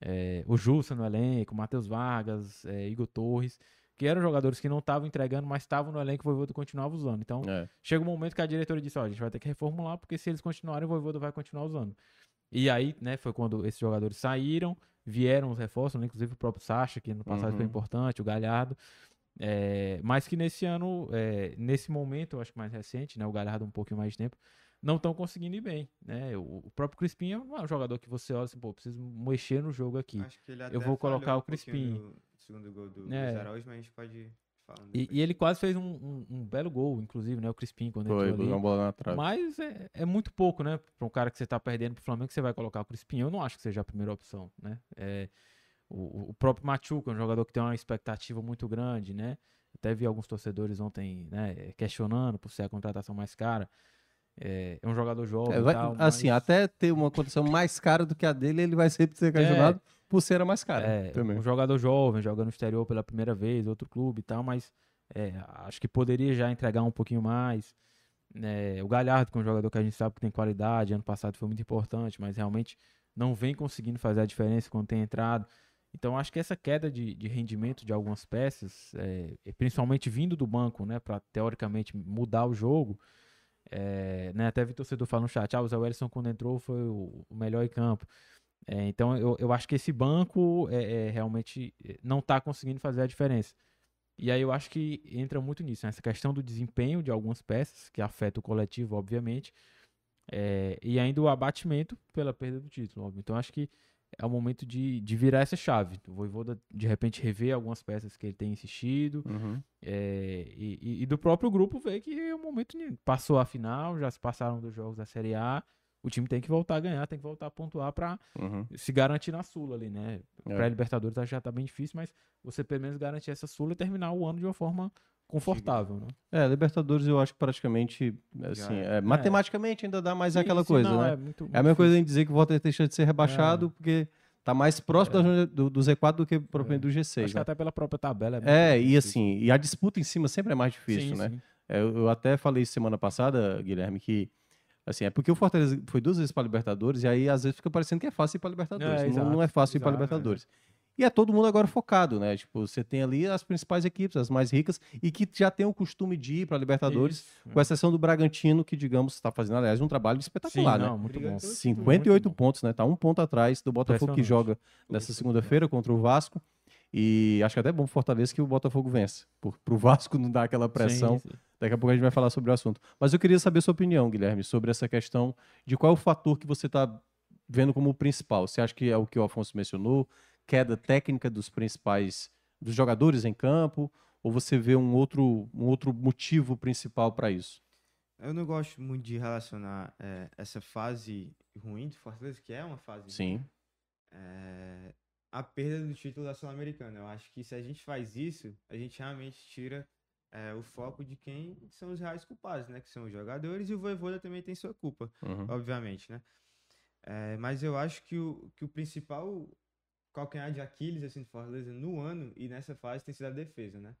é, o Jussa no elenco, Matheus Vargas, é, Igor Torres, que eram jogadores que não estavam entregando, mas estavam no elenco e o Voivoda continuava usando. Então, É. chega um momento que a diretoria disse, ó, a gente vai ter que reformular, porque se eles continuarem, o Voivoda vai continuar usando. E aí, né, foi quando esses jogadores saíram, vieram os reforços, né, inclusive o próprio Sacha, que no passado foi Uhum. importante, o Galhardo, é, mas que nesse ano, é, nesse momento, eu acho que mais recente, né, o Galhardo um pouquinho mais de tempo, não estão conseguindo ir bem, né, o, o próprio Crispim é um jogador que você olha assim, pô, preciso mexer no jogo aqui. Acho que ele até Eu vou colocar o Crispim. no segundo gol do, É. Araújo, mas a gente pode E, depois. e ele quase fez um, um- um belo gol, inclusive, né, o Crispim, quando Foi, entrou ali. uma bola na trave. Mas é, é muito pouco, né? Para um cara que você tá perdendo pro Flamengo, você vai colocar o Crispim. Eu não acho que seja a primeira opção, né? É, o, o próprio Machuca, é um jogador que tem uma expectativa muito grande, né? Até vi alguns torcedores ontem né, questionando por ser a contratação mais cara. É, é um jogador jovem É, vai- tal, assim, mas- até ter uma condição mais cara do que a dele, ele vai sempre ser questionado por ser a mais cara. É, também. um jogador jovem, jogando no exterior pela primeira vez, outro clube e tal, mas é, acho que poderia já entregar um pouquinho mais. É, o Galhardo, que é um jogador que a gente sabe que tem qualidade, ano passado foi muito importante, mas realmente não vem conseguindo fazer a diferença quando tem entrado. Então acho que essa queda de, de rendimento de algumas peças, é, principalmente vindo do banco, né, para teoricamente mudar o jogo, é, né, até vi torcedor falando no chat, ah, o Zé Wellison quando entrou foi o, o melhor em campo. É, então eu, eu acho que esse banco é, é, realmente é, não está conseguindo fazer a diferença. E aí eu acho que entra muito nisso, né? essa questão do desempenho de algumas peças, que afeta o coletivo, obviamente, é, e ainda o abatimento pela perda do título. Óbvio. Então acho que é o momento de, de virar essa chave. O Voivoda, de repente, rever algumas peças que ele tem insistido, Uhum. é, e, e- do próprio grupo ver que é o momento de, passou a final, já se passaram dos jogos da Série A, o time tem que voltar a ganhar, tem que voltar a pontuar pra Uhum. se garantir na Sula ali, né? É. Pré-Libertadores já tá bem difícil, mas você pelo menos garantir essa Sula e terminar o ano de uma forma confortável, né? É, Libertadores eu acho que praticamente, assim, é. é, matematicamente ainda dá mais Sim, aquela sim, coisa, não, né? É, muito, É a muito mesma coisa em dizer que o Volta deixa de ser rebaixado porque tá mais próximo da zona do, do Z4 do que propriamente do G6. Acho que né? até pela própria tabela é, muito É, e assim, e a disputa em cima sempre é mais difícil, Sim, né? É, eu, eu até falei semana passada, Guilherme, que assim, é porque o Fortaleza foi duas vezes para Libertadores e aí às vezes fica parecendo que é fácil ir para Libertadores. É, não, não exato, é fácil ir para exato, é. E é todo mundo agora focado, né? Tipo, você tem ali as principais equipes, as mais ricas, e que já tem o costume de ir para Libertadores, Isso, com exceção do Bragantino, que, digamos, está fazendo, aliás, um trabalho Sim, espetacular, né? não, muito Brigando bom. pelo 58 muito pontos, né? Tá um ponto atrás do Botafogo que joga nessa segunda-feira contra o Vasco. E acho que até é bom pro Fortaleza que o Botafogo vença. Por, pro Vasco não dar aquela pressão. Sim, sim. Daqui a pouco a gente vai falar sobre o assunto. Mas eu queria saber sua opinião, Guilherme, sobre essa questão de qual é o fator que você está vendo como principal. Você acha que é o que o Afonso mencionou? Queda técnica dos principais dos jogadores em campo? Ou você vê um outro, um outro motivo principal para isso? Eu não gosto muito de relacionar eh, essa fase ruim do Fortaleza, que é uma fase ruim, Sim. é, a perda do título da Sul-Americana. Eu acho que se a gente faz isso, a gente realmente tira é, o foco de quem são os reais culpados, né? Que são os jogadores e o Voivoda também tem sua culpa, Uhum. obviamente, né? É, mas eu acho que o, que o principal calcanhar de Aquiles assim, do Fortaleza no ano e nessa fase tem sido a defesa, né?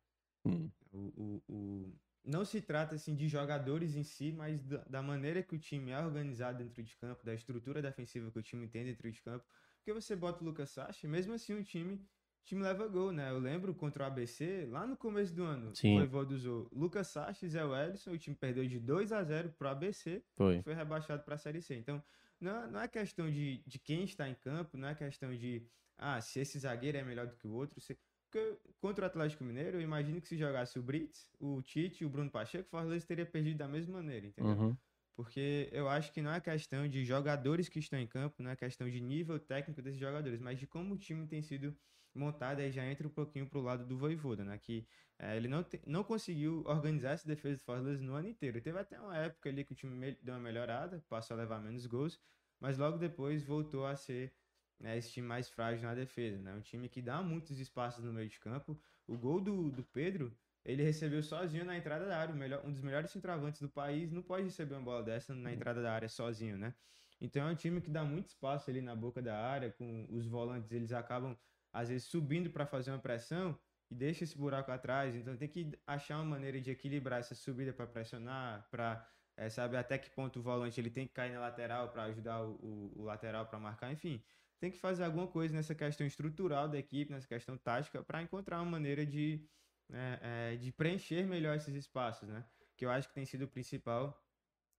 Hum. O, o, o- Não se trata assim de jogadores em si, mas da, da maneira que o time é organizado dentro de campo, da estrutura defensiva que o time tem dentro de campo. Porque você bota o Lucas Sacha, mesmo assim o time, time leva gol, né? Eu lembro contra o ABC, lá no começo do ano, Sim. o Voivoda usou Lucas Sacha e Zé Wellison, o time perdeu de 2 a 0 pro ABC Foi. foi rebaixado para a Série C. Então, não, não é questão de, de quem está em campo, não é questão de ah, se esse zagueiro é melhor do que o outro. Se... Porque contra o Atlético Mineiro, eu imagino que se jogasse o Brits, o Tite e o Bruno Pacheco, o Fortaleza teria perdido da mesma maneira, entendeu? Uhum. Porque eu acho que não é questão de jogadores que estão em campo, não é questão de nível técnico desses jogadores, mas de como o time tem sido montado, aí já entra um pouquinho pro lado do Voivoda, né? Que eh, ele não, te- não conseguiu organizar essa defesa do Fortaleza no ano inteiro. Teve até uma época ali que o time me- deu uma melhorada, passou a levar menos gols, mas logo depois voltou a ser né, esse time mais frágil na defesa, né? Um time que dá muitos espaços no meio de campo. O gol do, do Pedro, ele recebeu sozinho na entrada da área. Melhor, um dos melhores centroavantes do país não pode receber uma bola dessa na entrada da área sozinho, né? Então é um time que dá muito espaço ali na boca da área, com os volantes, eles acabam às vezes subindo para fazer uma pressão e deixa esse buraco atrás. Então tem que achar uma maneira de equilibrar essa subida para pressionar, para saber até que ponto o volante ele tem que cair na lateral para ajudar o, o- o lateral para marcar, enfim. Tem que fazer alguma coisa nessa questão estrutural da equipe, nessa questão tática, para encontrar uma maneira de, é, é, de preencher melhor esses espaços, né? Que eu acho que tem sido o principal,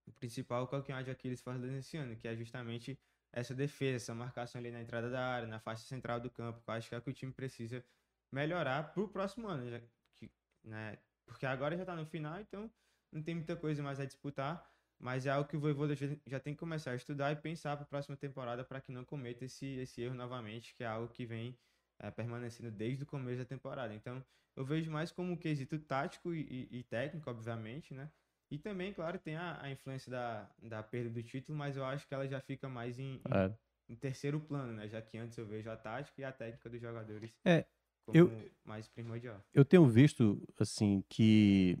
o principal calcanhar de Aquiles Fortaleza esse ano, que é justamente essa defesa, essa marcação ali na entrada da área, na faixa central do campo, que eu acho que é o que o time precisa melhorar pro próximo ano, já que, né? Porque agora já tá no final, então não tem muita coisa mais a disputar, mas é algo que o Voivoda já, tem que começar a estudar e pensar para a próxima temporada para que não cometa esse, esse erro novamente, que é algo que vem é, permanecendo desde o começo da temporada. Então, eu vejo mais como um quesito tático e, e- e técnico, obviamente, né? E também, claro, tem a, a influência da, da perda do título, mas eu acho que ela já fica mais em, em- É. em terceiro plano, né? Já que antes eu vejo a tática e a técnica dos jogadores É, como eu- mais primordial. eu tenho visto assim que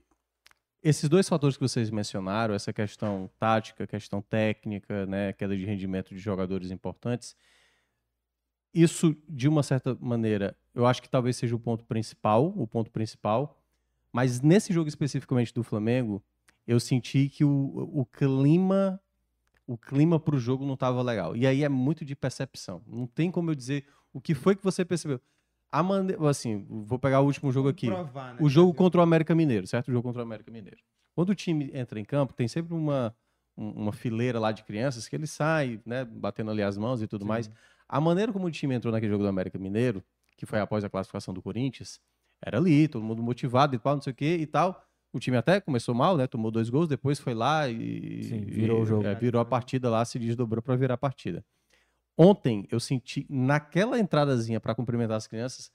esses dois fatores que vocês mencionaram, essa questão tática, questão técnica, né, queda de rendimento de jogadores importantes, isso de uma certa maneira, eu acho que talvez seja o ponto principal, o ponto principal, mas nesse jogo especificamente do Flamengo, eu senti que o, o clima o clima pro jogo não estava legal. E aí é muito de percepção. Não tem como eu dizer o que foi que você percebeu. A maneira, assim, vou pegar o último jogo aqui. Provar, né, O jogo contra o América Mineiro, certo? O jogo contra o América Mineiro. Quando o time entra em campo, tem sempre uma, um- uma fileira lá de crianças que eles saem, né, batendo ali as mãos e tudo mais. A maneira como o time entrou naquele jogo do América Mineiro, que foi após a classificação do Corinthians, era ali, todo mundo motivado e tal, não sei o quê e tal. O time até começou mal, né? Tomou dois gols, depois foi lá e Sim, virou o jogo. é, virou a partida lá, se desdobrou para virar a partida. Ontem eu senti naquela entradazinha para cumprimentar as crianças,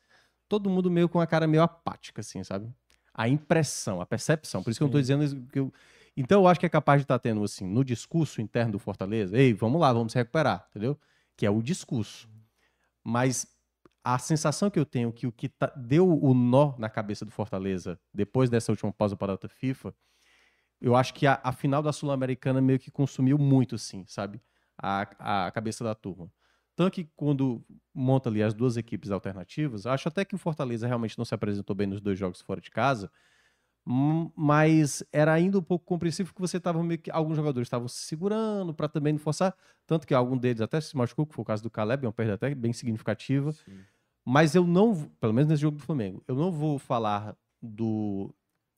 todo mundo meio com a cara meio apática, assim, sabe? A impressão, a percepção. Por isso que eu não tô Sim. dizendo que eu... Então eu acho que é capaz de estar tendo, assim, no discurso interno do Fortaleza, ei, vamos lá, vamos se recuperar, entendeu? Que é o discurso. Mas a sensação que eu tenho que o que tá- deu o nó na cabeça do Fortaleza depois dessa última pausa para a data FIFA, eu acho que a, a final da Sul-Americana meio que consumiu muito, assim, sabe? A, a cabeça da turma. Tanto que quando monta ali as duas equipes alternativas, acho até que o Fortaleza realmente não se apresentou bem nos dois jogos fora de casa, hum, mas era ainda um pouco compreensível que você estava meio que alguns jogadores estavam se segurando para também não forçar, tanto que algum deles até se machucou, que foi o caso do Caleb, é uma perda até bem significativa. Mas eu não, pelo menos nesse jogo do Flamengo, eu não vou falar do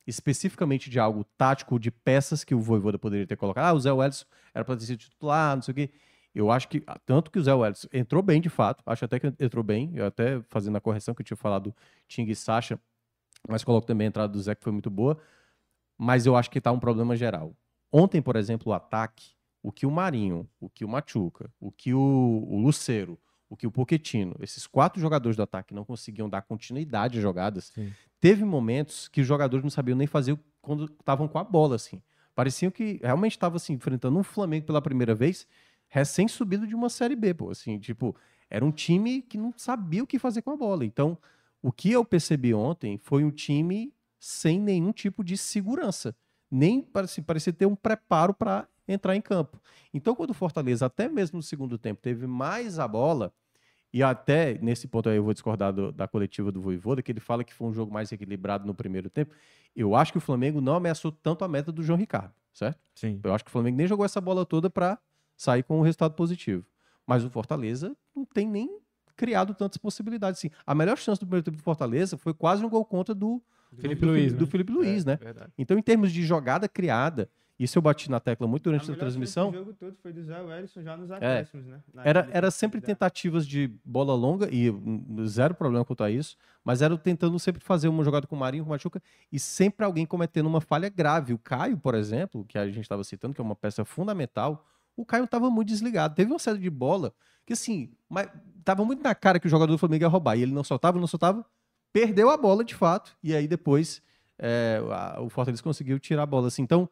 especificamente de algo tático, de peças que o Voivoda poderia ter colocado. Ah, o Zé Welles era para ter sido titular, não sei o quê. Eu acho que, tanto que o Zé Welles entrou bem de fato, acho até que entrou bem, eu até fazendo a correção que eu tinha falado Ting e Sacha, mas coloco também a entrada do Zé que foi muito boa, mas eu acho que tá um problema geral. Ontem, por exemplo, o ataque, o que o Marinho, o que o Machuca, o que o, o Lucero, o que o Poquetino, esses quatro jogadores do ataque não conseguiam dar continuidade às jogadas, Sim. teve momentos que os jogadores não sabiam nem fazer quando estavam com a bola, assim. Pareciam que realmente estavam assim, enfrentando um Flamengo pela primeira vez, recém-subido de uma Série B, pô. Assim, tipo, era um time que não sabia o que fazer com a bola. Então, o que eu percebi ontem foi um time sem nenhum tipo de segurança. Nem parecia, parecia ter um preparo para entrar em campo. Então, quando o Fortaleza, até mesmo no segundo tempo, teve mais a bola, e até nesse ponto aí eu vou discordar do- da coletiva do Voivoda, que ele fala que foi um jogo mais equilibrado no primeiro tempo. Eu acho que o Flamengo não ameaçou tanto a meta do João Ricardo, certo? Sim. Eu acho que o Flamengo nem jogou essa bola toda para sair com um resultado positivo. Mas o Fortaleza não tem nem criado tantas possibilidades assim. A melhor chance do primeiro tempo do Fortaleza foi quase um gol contra do Felipe do, Luiz, do né? Felipe Luiz, É, né? Verdade. Então, em termos de jogada criada, isso eu bati na tecla muito durante a, melhor transmissão. do jogo todo foi do Zé Wellison já nos acréscimos, né? É. Era, Naquele era que sempre tentativas de bola longa e hum, zero problema quanto a isso, mas era tentando sempre fazer uma jogada com o Marinho, com o Machuca e sempre alguém cometendo uma falha grave. O Caio, por exemplo, que a gente estava citando, que é uma peça fundamental, o Caio estava muito desligado. Teve uma série de bola que, assim, mas tava muito na cara que o jogador do Flamengo ia roubar e ele não soltava, não soltava, perdeu a bola de fato e aí depois é, a- o Fortaleza conseguiu tirar a bola. Assim, então,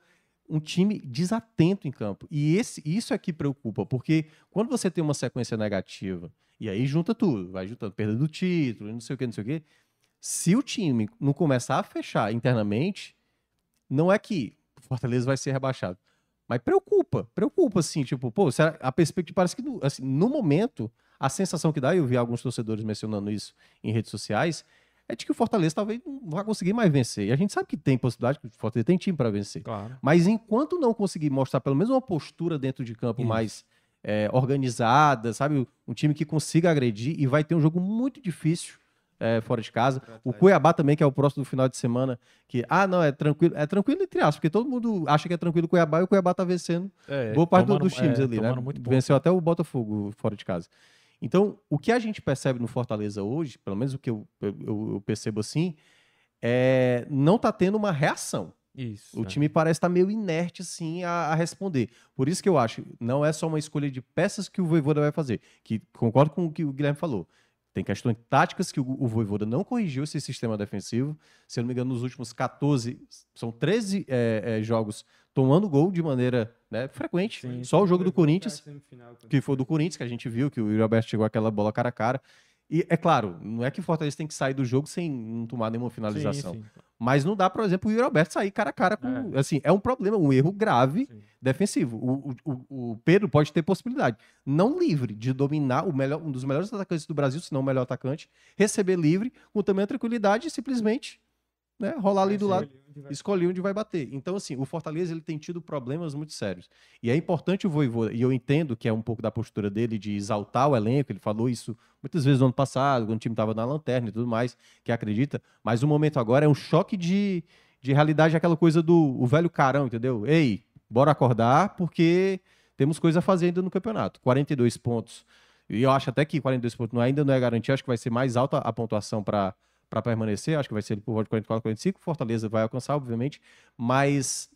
um time desatento em campo. E esse, isso é que preocupa, porque quando você tem uma sequência negativa, e aí junta tudo, vai juntando perda do título, não sei o que, não sei o que. Se o time não começar a fechar internamente, não é que o Fortaleza vai ser rebaixado. Mas preocupa, preocupa, assim, tipo, pô, a perspectiva parece que, no, assim, no momento, a sensação que dá, eu vi alguns torcedores mencionando isso em redes sociais, é de que o Fortaleza talvez não vai conseguir mais vencer. E a gente sabe que tem possibilidade, que o Fortaleza tem time para vencer. Claro. Mas enquanto não conseguir mostrar pelo menos uma postura dentro de campo Isso. mais é, organizada, sabe? Um time que consiga agredir e vai ter um jogo muito difícil é, fora de casa. O Cuiabá também, que é o próximo do final de semana, que, ah, não, é tranquilo. É tranquilo entre aspas, porque todo mundo acha que é tranquilo o Cuiabá e o Cuiabá tá vencendo É, boa parte do- tomando- dos times é, ali, né? Venceu até o Botafogo fora de casa. Então, o que a gente percebe no Fortaleza hoje, pelo menos o que eu, eu- eu percebo assim, é não tá tendo uma reação. Isso. O é. time parece estar meio inerte, assim, a, a responder. Por isso que eu acho, não é só uma escolha de peças que o Voivoda vai fazer. Que concordo com o que o Guilherme falou. Tem questões táticas que o, o Voivoda não corrigiu esse sistema defensivo. Se eu não me engano, nos últimos 14, são 13 é, é, jogos tomando gol de maneira né, frequente. Sim, só o jogo do Corinthians, que foi do Corinthians, que a gente viu que o Yuri Alberto chegou aquela bola cara a cara. E é claro, não é que o Fortaleza tem que sair do jogo sem não tomar nenhuma finalização. Sim, sim. Mas não dá, por exemplo, o Yuri Alberto sair cara a cara com. Assim, é um problema, um erro grave Sim. defensivo. O, o- o, Pedro pode ter possibilidade, não livre, de dominar o melhor, um dos melhores atacantes do Brasil, se não o melhor atacante, receber livre, com também a tranquilidade e simplesmente né, rolar ali do lado escolher onde vai bater. Então, assim, o Fortaleza ele tem tido problemas muito sérios. E é importante o Voivoda, e eu entendo que é um pouco da postura dele de exaltar o elenco, ele falou isso muitas vezes no ano passado, quando o time estava na lanterna e tudo mais, que acredita, mas o momento agora é um choque de, de realidade, aquela coisa do o velho carão, entendeu? Ei, bora acordar, porque temos coisa a fazer ainda no campeonato. 42 pontos. E eu acho até que 42 pontos não- ainda não é garantia, acho que vai ser mais alta a pontuação para para permanecer, acho que vai ser por volta de 44, 45, Fortaleza vai alcançar, obviamente, mas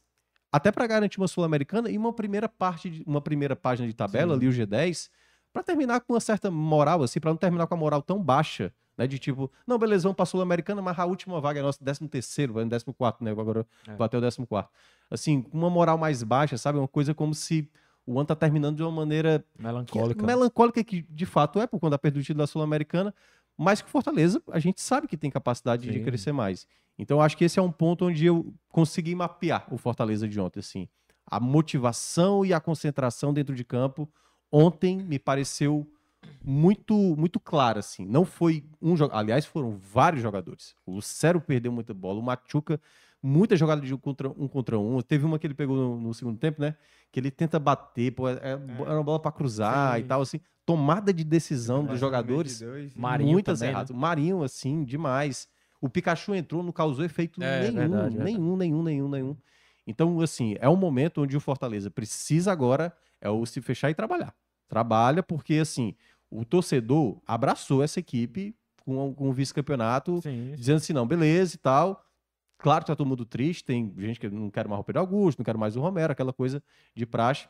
até para garantir uma sul-americana e uma primeira parte, de- uma primeira página de tabela Sim. ali o G10, para terminar com uma certa moral assim, para não terminar com a moral tão baixa Né? De tipo, não, beleza, vamos pra Sul-Americana, mas a última vaga é nossa, 13 terceiro, vai no 14, né? Agora É. bateu o 14. Assim, uma moral mais baixa, sabe? Uma coisa como se o ano tá terminando de uma maneira que Melancólica. melancólica, que de fato é por conta da perda do título da Sul-Americana, mas que Fortaleza, a gente sabe que tem capacidade de Sim. crescer mais. Então, acho que esse é um ponto onde eu consegui mapear o Fortaleza de ontem, assim. A motivação e a concentração dentro de campo ontem me pareceu muito muito clara, assim. Não foi um jogador, aliás, foram vários jogadores. O Lucero perdeu muita bola, o Machuca, muita jogada de um contra um, contra um. Teve uma que ele pegou no, no segundo tempo, né? Que ele tenta bater, pô, é, é uma bola para cruzar Sim. e tal, assim. Tomada de decisão dos jogadores, Dois, Marinho muitas também, né? erradas. Marinho, assim, demais. O Pikachu entrou, não causou efeito É, nenhum, verdade, verdade. nenhum, nenhum, nenhum, nenhum. Então, assim, é um momento onde o Fortaleza precisa agora é o se fechar e trabalhar. Trabalha porque, assim, o torcedor abraçou essa equipe com, com o vice-campeonato, dizendo assim, não, beleza e tal. Claro que tá todo mundo triste, tem gente que não quer mais o Pedro Augusto, não quer mais o Romero, aquela coisa de praxe.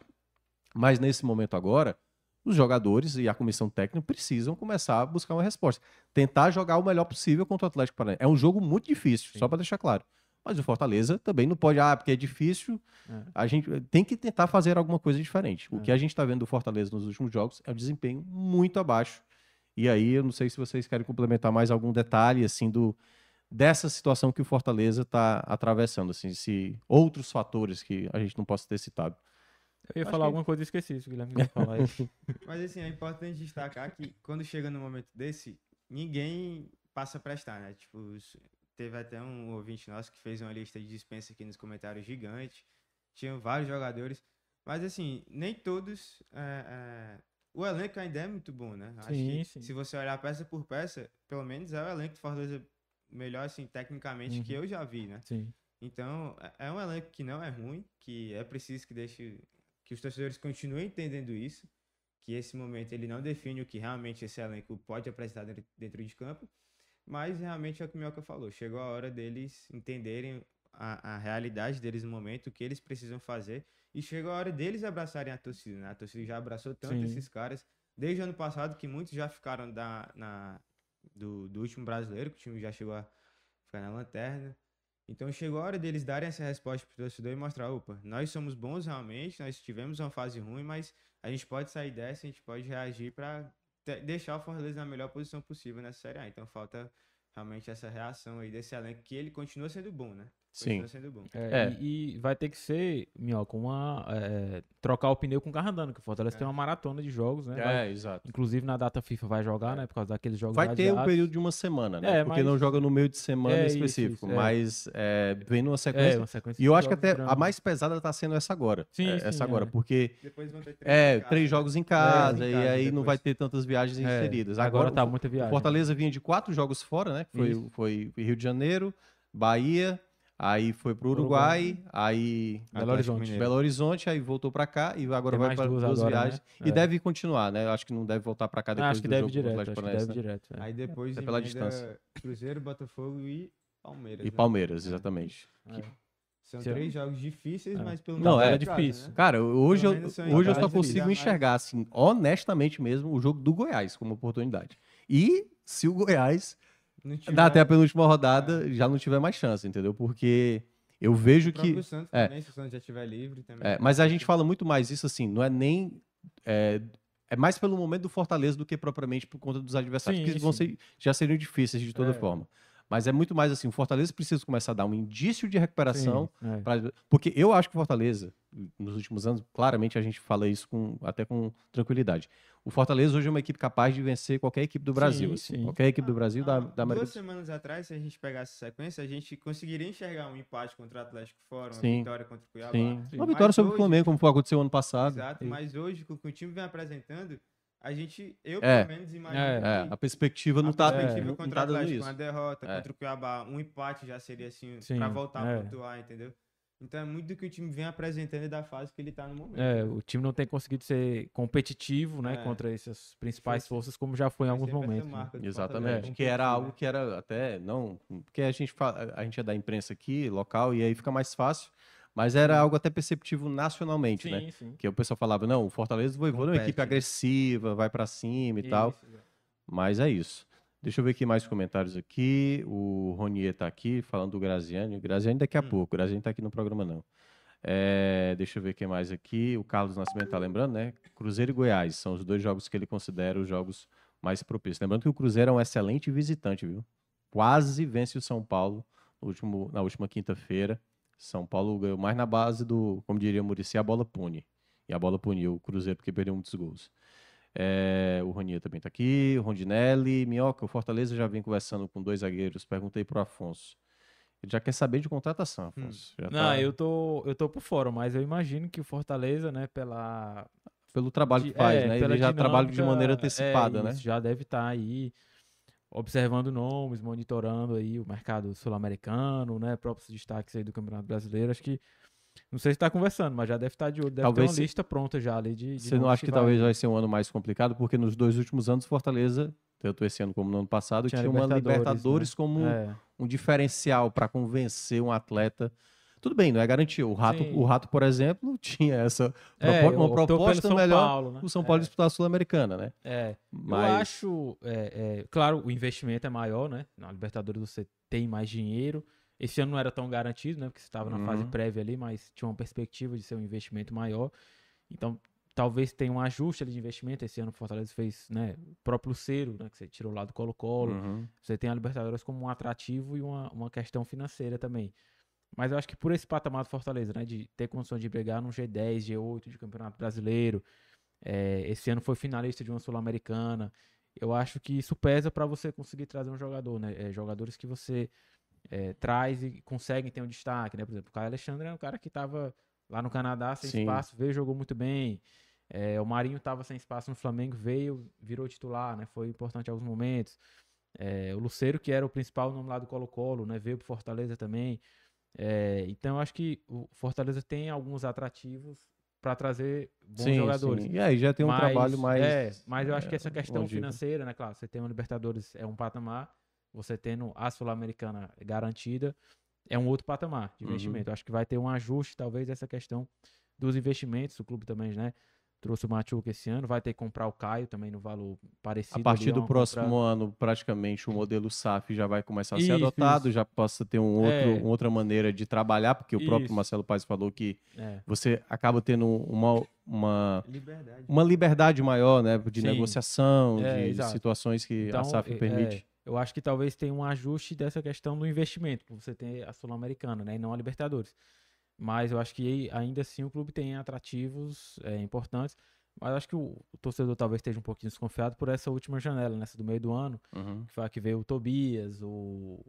Mas nesse momento agora, os jogadores e a comissão técnica precisam começar a buscar uma resposta. Tentar jogar o melhor possível contra o Atlético Paranaense. É um jogo muito difícil, só para deixar claro. Mas o Fortaleza também não pode, ah, porque é difícil. É. A gente tem que tentar fazer alguma coisa diferente. O É. que a gente está vendo do Fortaleza nos últimos jogos é um desempenho muito abaixo. E aí, eu não sei se vocês querem complementar mais algum detalhe, assim, do dessa situação que o Fortaleza está atravessando, assim, se outros fatores que a gente não possa ter citado. Eu ia Acho falar que- alguma coisa e esqueci. Se o Guilherme ia falar aí. *laughs* Mas assim, é importante destacar que quando chega num momento desse, ninguém passa a prestar, né? Tipo, teve até um ouvinte nosso que fez uma lista de dispensa aqui nos comentários gigante. Tinham vários jogadores. Mas assim, nem todos. é, é, O elenco ainda é muito bom, né? Acho Sim, que sim. se você olhar peça por peça, pelo menos é o elenco do Fortaleza melhor, assim, tecnicamente, que Uhum. eu já vi, né? Sim. Então, é- é um elenco que não é ruim, que é preciso que deixe que os torcedores continuem entendendo isso, que esse momento ele não define o que realmente esse elenco pode apresentar dentro, de campo, mas realmente é o que o Mioca falou, chegou a hora deles entenderem a, a realidade deles no momento, o que eles precisam fazer, e chegou a hora deles abraçarem a torcida, né? A torcida já abraçou tanto Sim. esses caras, desde o ano passado, que muitos já ficaram da, na, do, do último brasileiro, que o time já chegou a ficar na lanterna, então chegou a hora deles darem essa resposta pro torcedor e mostrar, opa, nós somos bons realmente, nós tivemos uma fase ruim, mas a gente pode sair dessa, a gente pode reagir para deixar o Fortaleza na melhor posição possível nessa Série A. Então falta realmente essa reação aí desse elenco, que ele continua sendo bom, né? Sim. Continua sendo bom. É, É. E, e vai ter que ser, Minhoca, uma. é, trocar o pneu com o carro andando, que o Fortaleza tem uma maratona de jogos, né? Vai- É, exato. inclusive na data FIFA vai jogar, né? Por causa daqueles jogos Vai ter um período de uma semana, né? É, Porque mas- não joga no meio de semana É, isso, específico, isso, é. mas é, vem numa É, sequência. uma sequência E eu acho que até a grandes. mais pesada tá sendo essa agora. Sim, É, sim, essa agora, é. porque Depois vão ter três é, em casa, três né? jogos em casa, em e casa aí não depois. vai ter tantas viagens É, inseridas. Agora, Agora, tá muita viagem. Fortaleza vinha de quatro jogos fora, né? que Foi, Isso. foi Rio de Janeiro, Bahia, aí foi pro Uruguai, aí Belo Horizonte. Belo Horizonte, aí voltou pra cá e agora Tem vai para duas duas, agora, né? viagens. E É. deve continuar, né? Eu acho que não deve voltar pra cá Ah, depois acho que do deve jogo direto, do acho Atlético que deve né? direto. é. Aí depois É pela distância. Cruzeiro, Botafogo e Palmeiras. E né? Palmeiras, exatamente. É. São três jogos difíceis, É. mas pelo Não, menos é em casa, difícil. né? Cara, hoje, eu, hoje eu só consigo jamais. enxergar, assim, honestamente mesmo, o jogo do Goiás como oportunidade. E se o Goiás, Tiver- até a penúltima rodada, já não tiver mais chance, entendeu? Porque eu vejo que. Santos é. também, se o Santos já estiver livre também. é, mas a gente fala muito mais isso assim, não é nem. É, é mais pelo momento do Fortaleza do que propriamente por conta dos adversários, Sim, que vão ser, já seriam difíceis de toda É. forma. Mas é muito mais assim, o Fortaleza precisa começar a dar um indício de recuperação Sim, é. Pra- porque eu acho que o Fortaleza, nos últimos anos, claramente a gente fala isso com, até com tranquilidade. O Fortaleza hoje é uma equipe capaz de vencer qualquer equipe do Brasil. Sim, assim. sim. Qualquer equipe do Brasil, da, Ah, da América Duas semanas atrás, se a gente pegasse essa sequência, a gente conseguiria enxergar um empate contra o Atlético fora, uma Sim. vitória contra o Cuiabá. Sim. Sim. Uma Mas vitória sobre o hoje- Flamengo, como foi aconteceu ano passado. Exato, E- mas hoje, com o que o time vem apresentando, a gente, eu É. pelo menos imagino É, que a perspectiva não a tá, perspectiva não, contra tá o Atlético, isso. uma derrota É. contra o Cuiabá, um empate já seria assim, Sim, pra voltar é. a pontuar, entendeu? Então é muito do que o time vem apresentando e da fase que ele tá no momento. É, o time não tem conseguido ser competitivo, né, É. contra essas principais Foi- forças, como já foi em alguns momentos. né? Exatamente. Que era algo né? que era até, não, porque a gente, fala, a gente é da imprensa aqui, local, e aí fica mais fácil, mas era algo até perceptivo nacionalmente, né? Sim, sim. Que o pessoal falava, não, o Fortaleza do Voivoda é uma equipe agressiva, vai pra cima e tal. Isso, é. Mas é isso. Deixa eu ver aqui mais comentários aqui. O Ronier tá aqui falando do Graziani. Graziani daqui a Hum. pouco. Graziani tá aqui no programa, não. É, deixa eu ver quem mais aqui. O Carlos Nascimento tá lembrando, né? Cruzeiro e Goiás são os dois jogos que ele considera os jogos mais propícios. Lembrando que o Cruzeiro é um excelente visitante, viu? Quase vence o São Paulo último, na última quinta-feira. São Paulo ganhou mais na base do, como diria o Murici, a bola pune. E a bola puniu o Cruzeiro porque perdeu muitos gols. É, o Roninha também tá aqui, o Rondinelli, Minhoca, o Fortaleza já vem conversando com dois zagueiros. Perguntei pro Afonso. Ele já quer saber de contratação, Afonso. Já Não, tá- eu tô, eu tô por fora, mas eu imagino que o Fortaleza, né, pela. Pelo trabalho que faz, é, né? Ele já trabalha de dinâmica, maneira é, antecipada, né? isso, Já deve estar aí observando nomes, monitorando aí o mercado sul-americano, né? Próprios destaques aí do Campeonato Brasileiro. Acho que. Não sei se está conversando, mas já deve estar de olho. Deve Talvez ter se- uma lista pronta já ali de. de Você não acha que vai- talvez vai ser um ano mais complicado? Porque nos dois últimos anos, Fortaleza, tanto esse ano como no ano passado, Tinha tinha, uma Libertadores, Libertadores né? como É. um diferencial para convencer um atleta. Tudo bem, não é garantia. O Rato, Sim. o Rato, por exemplo, *laughs* tinha essa É, propo- uma proposta São melhor. Paulo, né? O São É. Paulo disputar a Sul-Americana, né? É, Mas eu acho, é, é, claro, o investimento é maior, né? Na Libertadores você tem mais dinheiro. Esse ano não era tão garantido, né? Porque você estava na fase Uhum. prévia ali, mas tinha uma perspectiva de ser um investimento maior. Então, talvez tenha um ajuste ali de investimento. Esse ano o Fortaleza fez, né? O próprio Luceiro, né? Que você tirou lá do Colo-Colo. Uhum. Você tem a Libertadores como um atrativo e uma, uma questão financeira também. Mas eu acho que por esse patamar do Fortaleza, né? De ter condições de brigar num G10, G8 de Campeonato Brasileiro. é, esse ano foi finalista de uma Sul-Americana. Eu acho que isso pesa para você conseguir trazer um jogador, né? é, jogadores que você é, traz e conseguem ter um destaque, né? Por exemplo, o Caio Alexandre é um cara que estava lá no Canadá sem Sim. espaço, veio jogou muito bem. É, o Marinho estava sem espaço no Flamengo, veio, virou titular, né? Foi importante em alguns momentos. É, o Luceiro, que era o principal nome lá do Colo-Colo, né? Veio pro Fortaleza também. É, então, eu acho que o Fortaleza tem alguns atrativos para trazer bons Sim, jogadores. sim. E aí já tem um Mas, trabalho mais. É, mas eu acho que é, essa questão financeira, né? Claro, você tem uma Libertadores, é um patamar. Você tendo a Sul-Americana garantida, é um outro patamar de Uhum. investimento. Eu acho que vai ter um ajuste, talvez, dessa questão dos investimentos. O clube também, né? Trouxe o Machuca esse ano, vai ter que comprar o Caio também no valor parecido. A partir é do próximo compra- ano, praticamente o modelo SAF já vai começar a ser Isso, adotado, isso. já possa ter um outro, É. uma outra maneira de trabalhar, porque o próprio. Marcelo Paes falou que É, você acaba tendo uma, uma, Liberdade. uma liberdade maior, né, de Sim. negociação, É, de exato. situações que a Então, SAF é- permite. Eu acho que talvez tenha um ajuste dessa questão do investimento, por você ter a Sul-Americana, né, e não a Libertadores. Mas eu acho que ainda assim o clube tem atrativos é, importantes. Mas acho que o, o torcedor talvez esteja um pouquinho desconfiado por essa última janela, nessa do meio do ano, Uhum. que foi a que veio o Tobias, o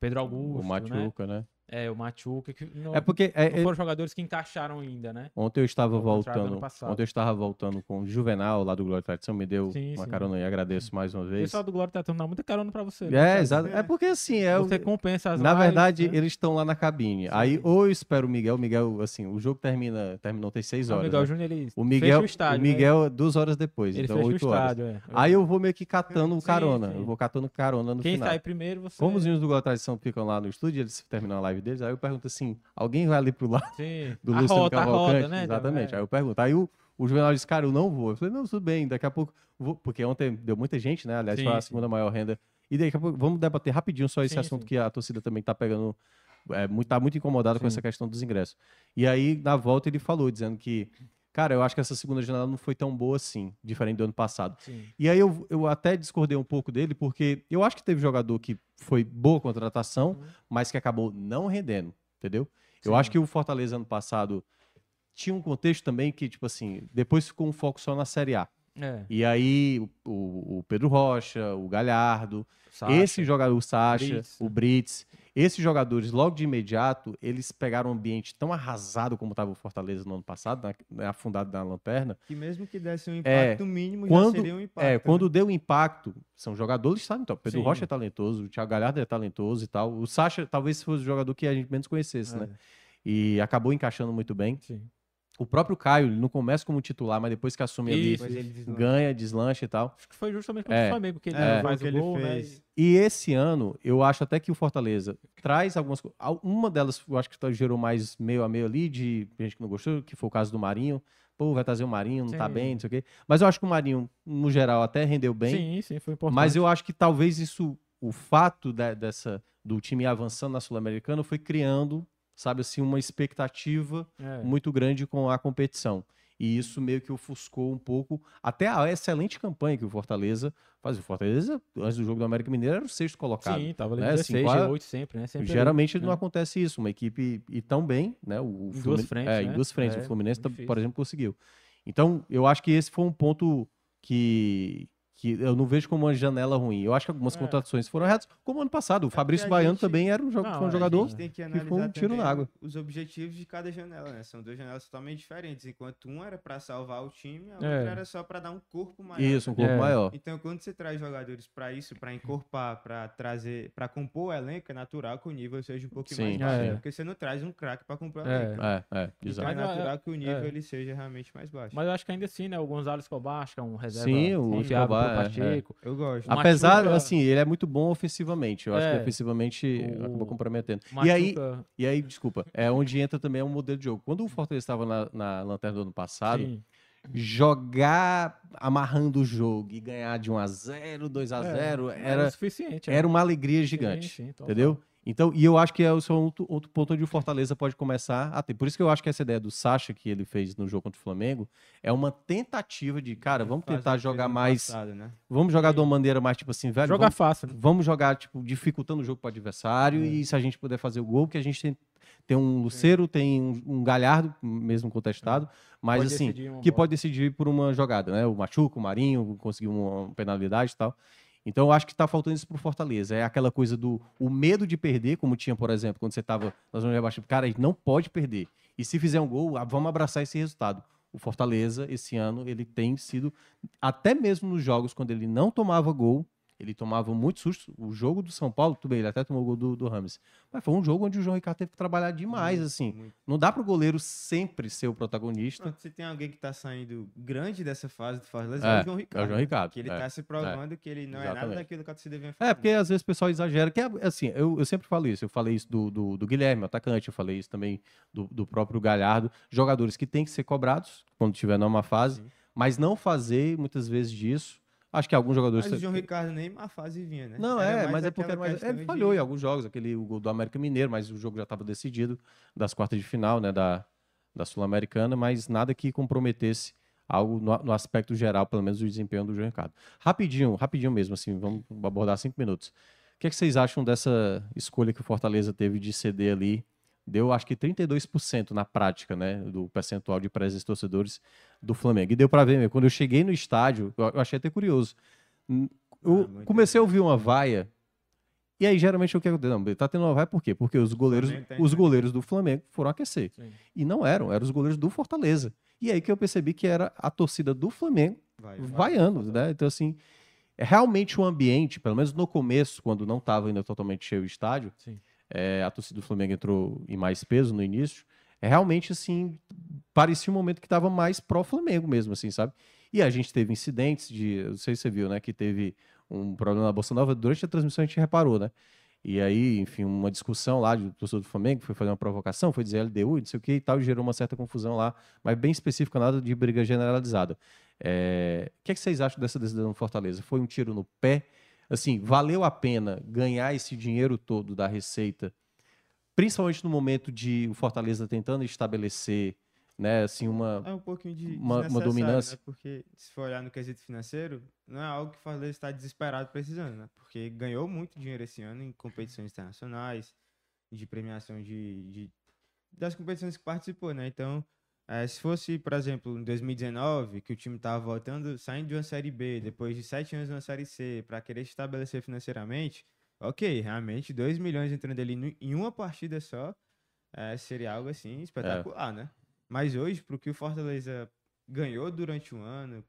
Pedro Augusto, O Machuca, né? né? É, o Machuca, que não, É porque é- não é- foram jogadores que encaixaram ainda, né? ontem eu estava voltando, ontem eu estava voltando com o Juvenal lá do Glória e Tradição, me deu Sim, uma sim. carona e agradeço mais uma O vez. pessoal do Glória tá dando muita carona pra você. né, É, Thiago? exato. É porque assim, é o- Você compensa as Na lives, verdade, né? eles estão lá na cabine. Aí, ou eu espero o Miguel. O Miguel, assim, o jogo termina, terminou tem seis horas. o Miguel né? Júnior, ele O Miguel, fecha o estádio, o né? Miguel é duas horas depois, Ele então o oito horas. estádio, é. Aí eu vou meio que catando Sim, carona. sim. Eu vou catando carona no Quem final. sai primeiro, você... Como os meninos do da Tradição ficam lá no estúdio, eles terminam a live deles, aí eu pergunto assim: alguém vai ali pro lado Sim. *laughs* do a Luciano rota, a Cavalcante? roda, né? Exatamente. É. Aí eu pergunto. Aí o, o Juvenal disse, cara, eu não vou. Eu falei, não, tudo bem, daqui a pouco. vou. Porque ontem deu muita gente, né? Aliás, Sim, foi a sim. segunda maior renda. E daqui a pouco, vamos debater rapidinho só esse Sim, assunto que a torcida também tá pegando. É, muito, tá muito incomodada com essa questão dos ingressos. E aí, na volta, ele falou, dizendo que, cara, eu acho que essa segunda janela não foi tão boa assim, diferente do ano passado. Sim. E aí eu, eu até discordei um pouco dele, porque eu acho que teve jogador que foi boa contratação, Uhum. mas que acabou não rendendo, entendeu? Eu Sim. acho que o Fortaleza ano passado tinha um contexto também que, tipo assim, depois ficou um foco só na Série A. É. E aí o, o- Pedro Rocha, o Galhardo, Sacha. esse jogador, o Sacha, Brits, o né? Brits, esses jogadores, logo de imediato, eles pegaram um ambiente tão arrasado como estava o Fortaleza no ano passado, na- né, afundado na lanterna, Que mesmo que desse um É, impacto mínimo, quando- já seria um impacto. É, né? quando deu impacto, são jogadores, sabe? Então, o Pedro Sim. Rocha é talentoso, o Thiago Galhardo é talentoso e tal. O Sacha talvez fosse o jogador que a gente menos conhecesse, É. né? E acabou encaixando muito bem. Sim. O próprio Caio, ele não começa como titular, mas depois que assume ali, Isso, ele deslancha. ganha, deslancha e tal. Acho que foi justamente contra É. o Flamengo que ele É, faz que o ele gol, né? fez. E esse ano, eu acho até que o Fortaleza traz algumas coisas. Uma delas, eu acho que tá- gerou mais meio a meio ali, de gente que não gostou, que foi o caso do Marinho. Pô, vai trazer o Marinho, não tá Sim. bem, não sei o quê. Mas eu acho que o Marinho, no geral, até rendeu bem. Sim, sim, foi importante. Mas eu acho que talvez isso, o fato da- dessa, do time avançando na Sul-Americana foi criando, sabe assim, uma expectativa É. muito grande com a competição. E isso meio que ofuscou um pouco até a excelente campanha que o Fortaleza faz. O Fortaleza, antes do jogo do América Mineiro, era o sexto colocado. Sim, tava ali né, 16, assim, quase- G8 sempre, né? Sempre Geralmente ali, não né? acontece isso. Uma equipe e tão bem, né? O Em duas frentes, é, né? em duas frentes. É, o Fluminense, tá- por exemplo, conseguiu. Então, eu acho que esse foi um ponto que, que eu não vejo como uma janela ruim. Eu acho que algumas É. contratações foram erradas, como ano passado. O Fabrício a Baiano gente- também era um, jo- Não, um jogador. A gente tem que que analisar foi um tiro na água. os objetivos de cada janela, né? São duas janelas totalmente diferentes. Enquanto um era pra salvar o time, a outra É. era só pra dar um corpo maior. Isso, um né? corpo É. maior. Então, quando você traz jogadores pra isso, pra encorpar, pra trazer, para compor o elenco, é natural que o nível seja um pouquinho mais Sim, baixo, é. né? porque você não traz um craque pra compor o É. elenco. É, é, Então exato. é natural que o nível é. ele seja realmente mais baixo. Mas eu acho que ainda assim, né? O Gonzalo Escobar, acho que é um reserva Sim, o Escobar, é, Pacheco. Eu gosto. O Apesar, Machuca- assim, ele é muito bom ofensivamente. Eu acho que É. ofensivamente O- acabou comprometendo. O E aí, Machuca- e aí, desculpa, é onde entra também um modelo de jogo. Quando o Fortaleza estava na, na lanterna do ano passado, sim. jogar amarrando o jogo e ganhar de 1 a 0 2 a É, 0 era, era, o suficiente. era né? uma alegria Sim, gigante. sim, total. Entendeu? Então, e eu acho que é o seu outro, outro ponto onde o Fortaleza pode começar a ter. Por isso que eu acho que essa ideia do Sacha que ele fez no jogo contra o Flamengo é uma tentativa de, cara, vamos Faz tentar jogar mais. passado, né? Vamos jogar de uma maneira mais, tipo assim, velho. Jogar vamos, fácil. né? vamos jogar, tipo, dificultando o jogo para o adversário. É. E se a gente puder fazer o gol, que a gente tem, tem um Luceiro, tem um, um Galhardo, mesmo contestado, mas É. Pode assim, que bola. pode decidir por uma jogada, né? O Machuca, o Marinho, conseguiu uma penalidade e tal. Então eu acho que tá faltando isso pro Fortaleza. É aquela coisa do o medo de perder, como tinha, por exemplo, quando você tava na zona de rebaixamento. Cara, a gente não pode perder. E se fizer um gol, vamos abraçar esse resultado. O Fortaleza, esse ano, ele tem sido, até mesmo nos jogos, quando ele não tomava gol, ele tomava muito susto. O jogo do São Paulo, tudo bem, ele até tomou o gol do, do Rames. Mas foi um jogo onde o João Ricardo teve que trabalhar demais, assim. Muito. Não dá pro goleiro sempre ser o protagonista. Pronto, se tem alguém que tá saindo grande dessa fase do Fortaleza, É, é, o João Ricardo. É o João Ricardo. Que ele é. tá se provando que ele não é nada Exatamente. daquilo que a torcida vem É, porque às vezes o pessoal exagera. Que é assim, eu, eu sempre falo isso. Eu falei isso do, do, do Guilherme, o atacante. Eu falei isso também do, do próprio Galhardo. Jogadores que têm que ser cobrados quando tiver numa fase, Sim. mas não fazer muitas vezes disso. Acho que alguns jogadores. Mas o João Ricardo nem má fase vinha, né? Não, Era é, mas é porque era mais- ele falhou de- em alguns jogos, aquele o gol do América Mineiro, mas o jogo já estava decidido das quartas de final, né, da, da Sul-Americana, mas nada que comprometesse algo no, no aspecto geral, pelo menos, do desempenho do João Ricardo. Rapidinho, rapidinho mesmo, assim, vamos abordar cinco minutos. O que, é que vocês acham dessa escolha que o Fortaleza teve de ceder ali? Deu, acho que 32% na prática, né, do percentual de presença torcedores do Flamengo. E deu para ver, mesmo, quando eu cheguei no estádio, eu, achei até curioso. Eu Ah, comecei a ouvir uma vaia e aí, geralmente, o que acontece? Não, tá tendo uma vai por quê? Porque os goleiros, tá os entrando. goleiros do Flamengo foram aquecer. Sim. E não eram, eram os goleiros do Fortaleza. E aí que eu percebi que era a torcida do Flamengo Vai, vaiando, né? Então, assim, é realmente o ambiente, pelo menos no começo, quando não estava ainda totalmente cheio o estádio, Sim. É, a torcida do Flamengo entrou em mais peso no início, é realmente, assim, parecia um momento que estava mais pró-Flamengo mesmo, assim, sabe? E a gente teve incidentes de, não sei se você viu, né, que teve um problema na Bolsa Nova, durante a transmissão a gente reparou, né? E aí, enfim, uma discussão lá de torcedor do Flamengo, foi fazer uma provocação, foi dizer LDU, não sei o que e tal, e gerou uma certa confusão lá, mas bem específica, nada de briga generalizada. É, O que, é que vocês acham dessa decisão do Fortaleza? Foi um tiro no pé? Assim, valeu a pena ganhar esse dinheiro todo da Receita, principalmente no momento de o Fortaleza tentando estabelecer, né, assim, uma... É um pouquinho de Uma- uma dominância. Né? Porque se for olhar no quesito financeiro, não é algo que o Fortaleza está desesperado precisando, né? Porque ganhou muito dinheiro esse ano em competições internacionais, de premiação de, de- das competições que participou, né? Então, eh, se fosse, por exemplo, em 2019, que o time estava voltando, saindo de uma Série B, depois de sete anos na Série C, para querer se estabelecer financeiramente, ok, realmente 2 milhões entrando ali em uma partida só, eh, seria algo assim espetacular, né? Mas hoje, para o que o Fortaleza ganhou durante o ano,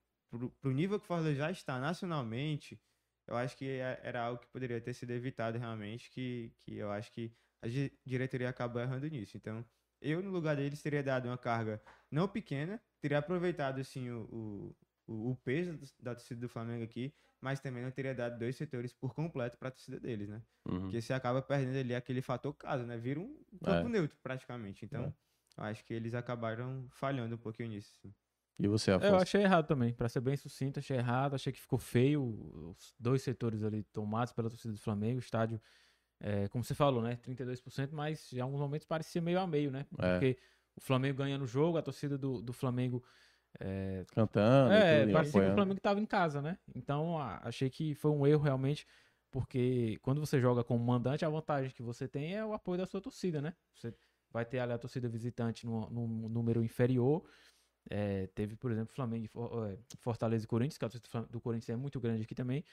para o nível que o Fortaleza já está nacionalmente, eu acho que é- era algo que poderia ter sido evitado realmente, que, que eu acho que a di- diretoria acabou errando nisso. Então, eu, no lugar deles, teria dado uma carga não pequena, teria aproveitado, assim, o, o, o peso da torcida do Flamengo aqui, mas também não teria dado dois setores por completo para a torcida deles, né? Uhum. Porque você acaba perdendo ali aquele fator casa, né? Vira um campo neutro, praticamente. Então, eu acho que eles acabaram falhando um pouquinho nisso. sim. E você, É, Afonso? Eu achei errado também, pra ser bem sucinto, achei errado, achei que ficou feio os dois setores ali tomados pela torcida do Flamengo, o estádio, é, como você falou, né, 32%, mas em alguns momentos parecia meio a meio, né, É. porque o Flamengo ganhando o jogo, a torcida do, do Flamengo é, Cantando, é, tudo, parecia que o apoiando. Flamengo tava em casa, né? Então, a- achei que foi um erro realmente, porque quando você joga como mandante, a vantagem que você tem é o apoio da sua torcida, né? Você vai ter ali a torcida visitante num, num número inferior. É, teve, por exemplo, Flamengo, é, Fortaleza e Corinthians, que a torcida do Corinthians é muito grande aqui também.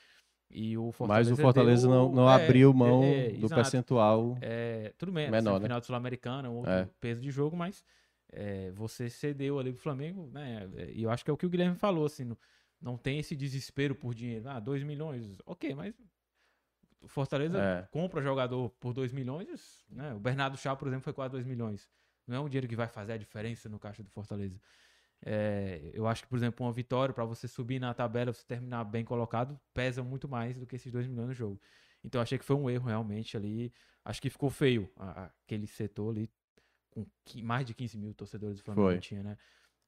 E o Mas Fortaleza o Fortaleza deu- não, não é, abriu mão é, é, do exato. percentual. É, tudo bem, Menor, menor, né? final do Sul-Americana, outro É. peso de jogo, mas é, você cedeu ali pro Flamengo, né? é, E eu acho que é o que o Guilherme falou, assim, não, não tem esse desespero por dinheiro. Ah, 2 milhões, ok, mas o Fortaleza É. compra jogador por 2 milhões, né? O Bernardo Chá, por exemplo, foi quase 2 milhões. Não é um dinheiro que vai fazer a diferença no caixa do Fortaleza. É, eu acho que, por exemplo, uma vitória para você subir na tabela, você terminar bem colocado, pesa muito mais do que esses 2 milhões no jogo. Então, eu achei que foi um erro realmente ali. Acho que ficou feio aquele setor ali, com mais de 15 mil torcedores do Flamengo Foi. tinha, né?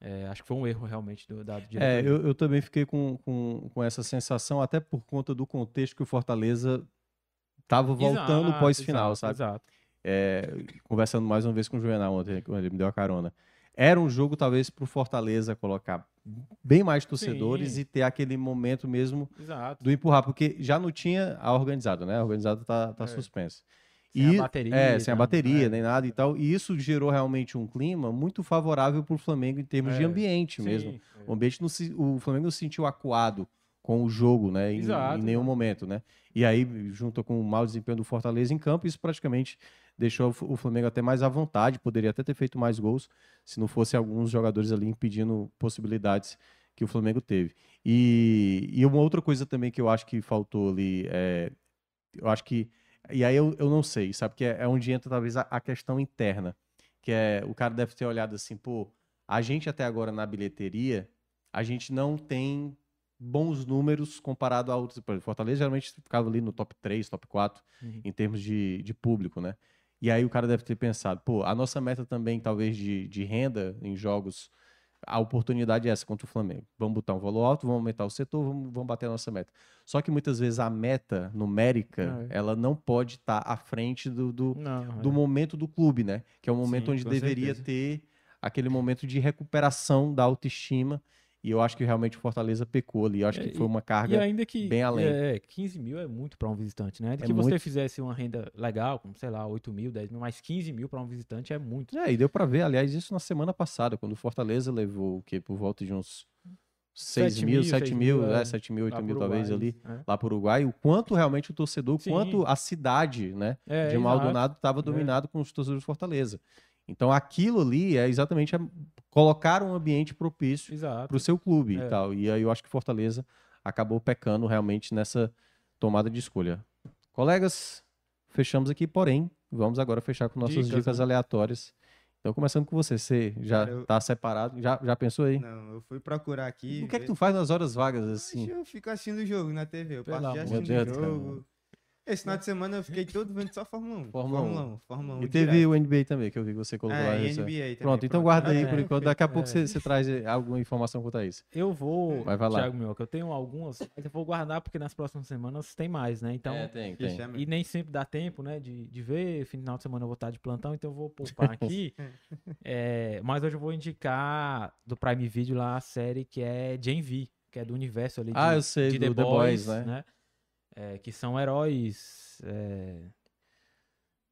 É, acho que foi um erro realmente do, da É, diretoria. eu, eu também fiquei com, com, com essa sensação, até por conta do contexto que o Fortaleza estava voltando pós-final, sabe? Exato. É, conversando mais uma vez com o Juvenal ontem, quando ele me deu a carona. Era um jogo, talvez, para o Fortaleza colocar bem mais torcedores Sim. e ter aquele momento mesmo Exato. do empurrar, porque já não tinha a organizada, né? A organizada tá, tá É. suspensa. Sem a E- bateria, É, sem a bateria, É. nem nada e tal. E isso gerou realmente um clima muito favorável para o Flamengo em termos de É, ambiente mesmo. Sim, é. O ambiente não se, o Flamengo não se sentiu acuado com o jogo, né? Em, Exato, em nenhum exato. momento, né? E aí, junto com o mau desempenho do Fortaleza em campo, isso praticamente deixou o Flamengo até mais à vontade, poderia até ter feito mais gols se não fosse alguns jogadores ali impedindo possibilidades que o Flamengo teve. E, e uma outra coisa também que eu acho que faltou ali, é, eu acho que, e aí eu, eu não sei, sabe, que é, é onde entra talvez a, a questão interna, que é, o cara deve ter olhado assim, pô, a gente até agora na bilheteria, a gente não tem bons números comparado a outros. Por exemplo, Fortaleza geralmente ficava ali no top 3, top 4 Uhum. em termos de, de público, né? E aí o cara deve ter pensado, pô, a nossa meta também, talvez, de, de renda em jogos, a oportunidade é essa contra o Flamengo. Vamos botar um valor alto, vamos aumentar o setor, vamos, vamos bater a nossa meta. Só que muitas vezes a meta numérica, É. ela não pode estar à frente do, do, Não, do é. momento do clube, né? Que é o momento Sim, onde deveria certeza. ter aquele momento de recuperação da autoestima. E eu acho que realmente o Fortaleza pecou ali. Eu acho É, que foi uma E carga. ainda que bem além. É, 15 mil é muito para um visitante, né? Ainda É que você muito. fizesse uma renda legal, como sei lá, 8 mil, 10 mil, mas 15 mil para um visitante é muito. É, e deu pra ver, aliás, isso na semana passada, quando o Fortaleza levou o quê? Por volta de uns 6 Sete mil, mil, 7 seis mil, mil, é, é. 7 mil, 8 Lá mil pro talvez Uruguai, ali, é. lá pro Uruguai, o quanto realmente o torcedor, o quanto a cidade, né, É, de. Maldonado estava dominado com os torcedores do Fortaleza. Então aquilo ali é exatamente a- colocar um ambiente propício para o seu clube e É. tal. E aí eu acho que Fortaleza acabou pecando realmente nessa tomada de escolha. Colegas, fechamos aqui, porém, vamos agora fechar com nossas dicas, Dicas, né? aleatórias. Então, começando com você, você já Cara, eu- tá separado, já, já pensou aí? Não, eu fui procurar aqui. o que é que tu faz nas horas vagas, assim? Eu fico assistindo o jogo na TV. Eu Pelo passo de assistindo o Deus, cara. Esse final de semana eu fiquei todo vendo só Fórmula 1. Fórmula 1. 1. Fórmula 1. E teve o NBA também, que eu vi que você colocou lá. É, e nessa- NBA também. Pronto, então guarda aí É, por enquanto. Daqui a pouco é. você, você traz alguma informação quanto a isso. Eu vou, Vai, vai lá. Thiago Mioca, eu tenho algumas, mas eu vou guardar porque nas próximas semanas tem mais, né? Então, tem, Ixi, é e nem sempre dá tempo, né, de, de ver. Final de semana eu vou estar de plantão, então eu vou poupar aqui. *laughs* É, mas hoje eu vou indicar do Prime Video lá a série que é Gen V, que é do universo ali de, Ah, eu sei, de do The, The Boys, Boys, né? né? É, que são heróis. é,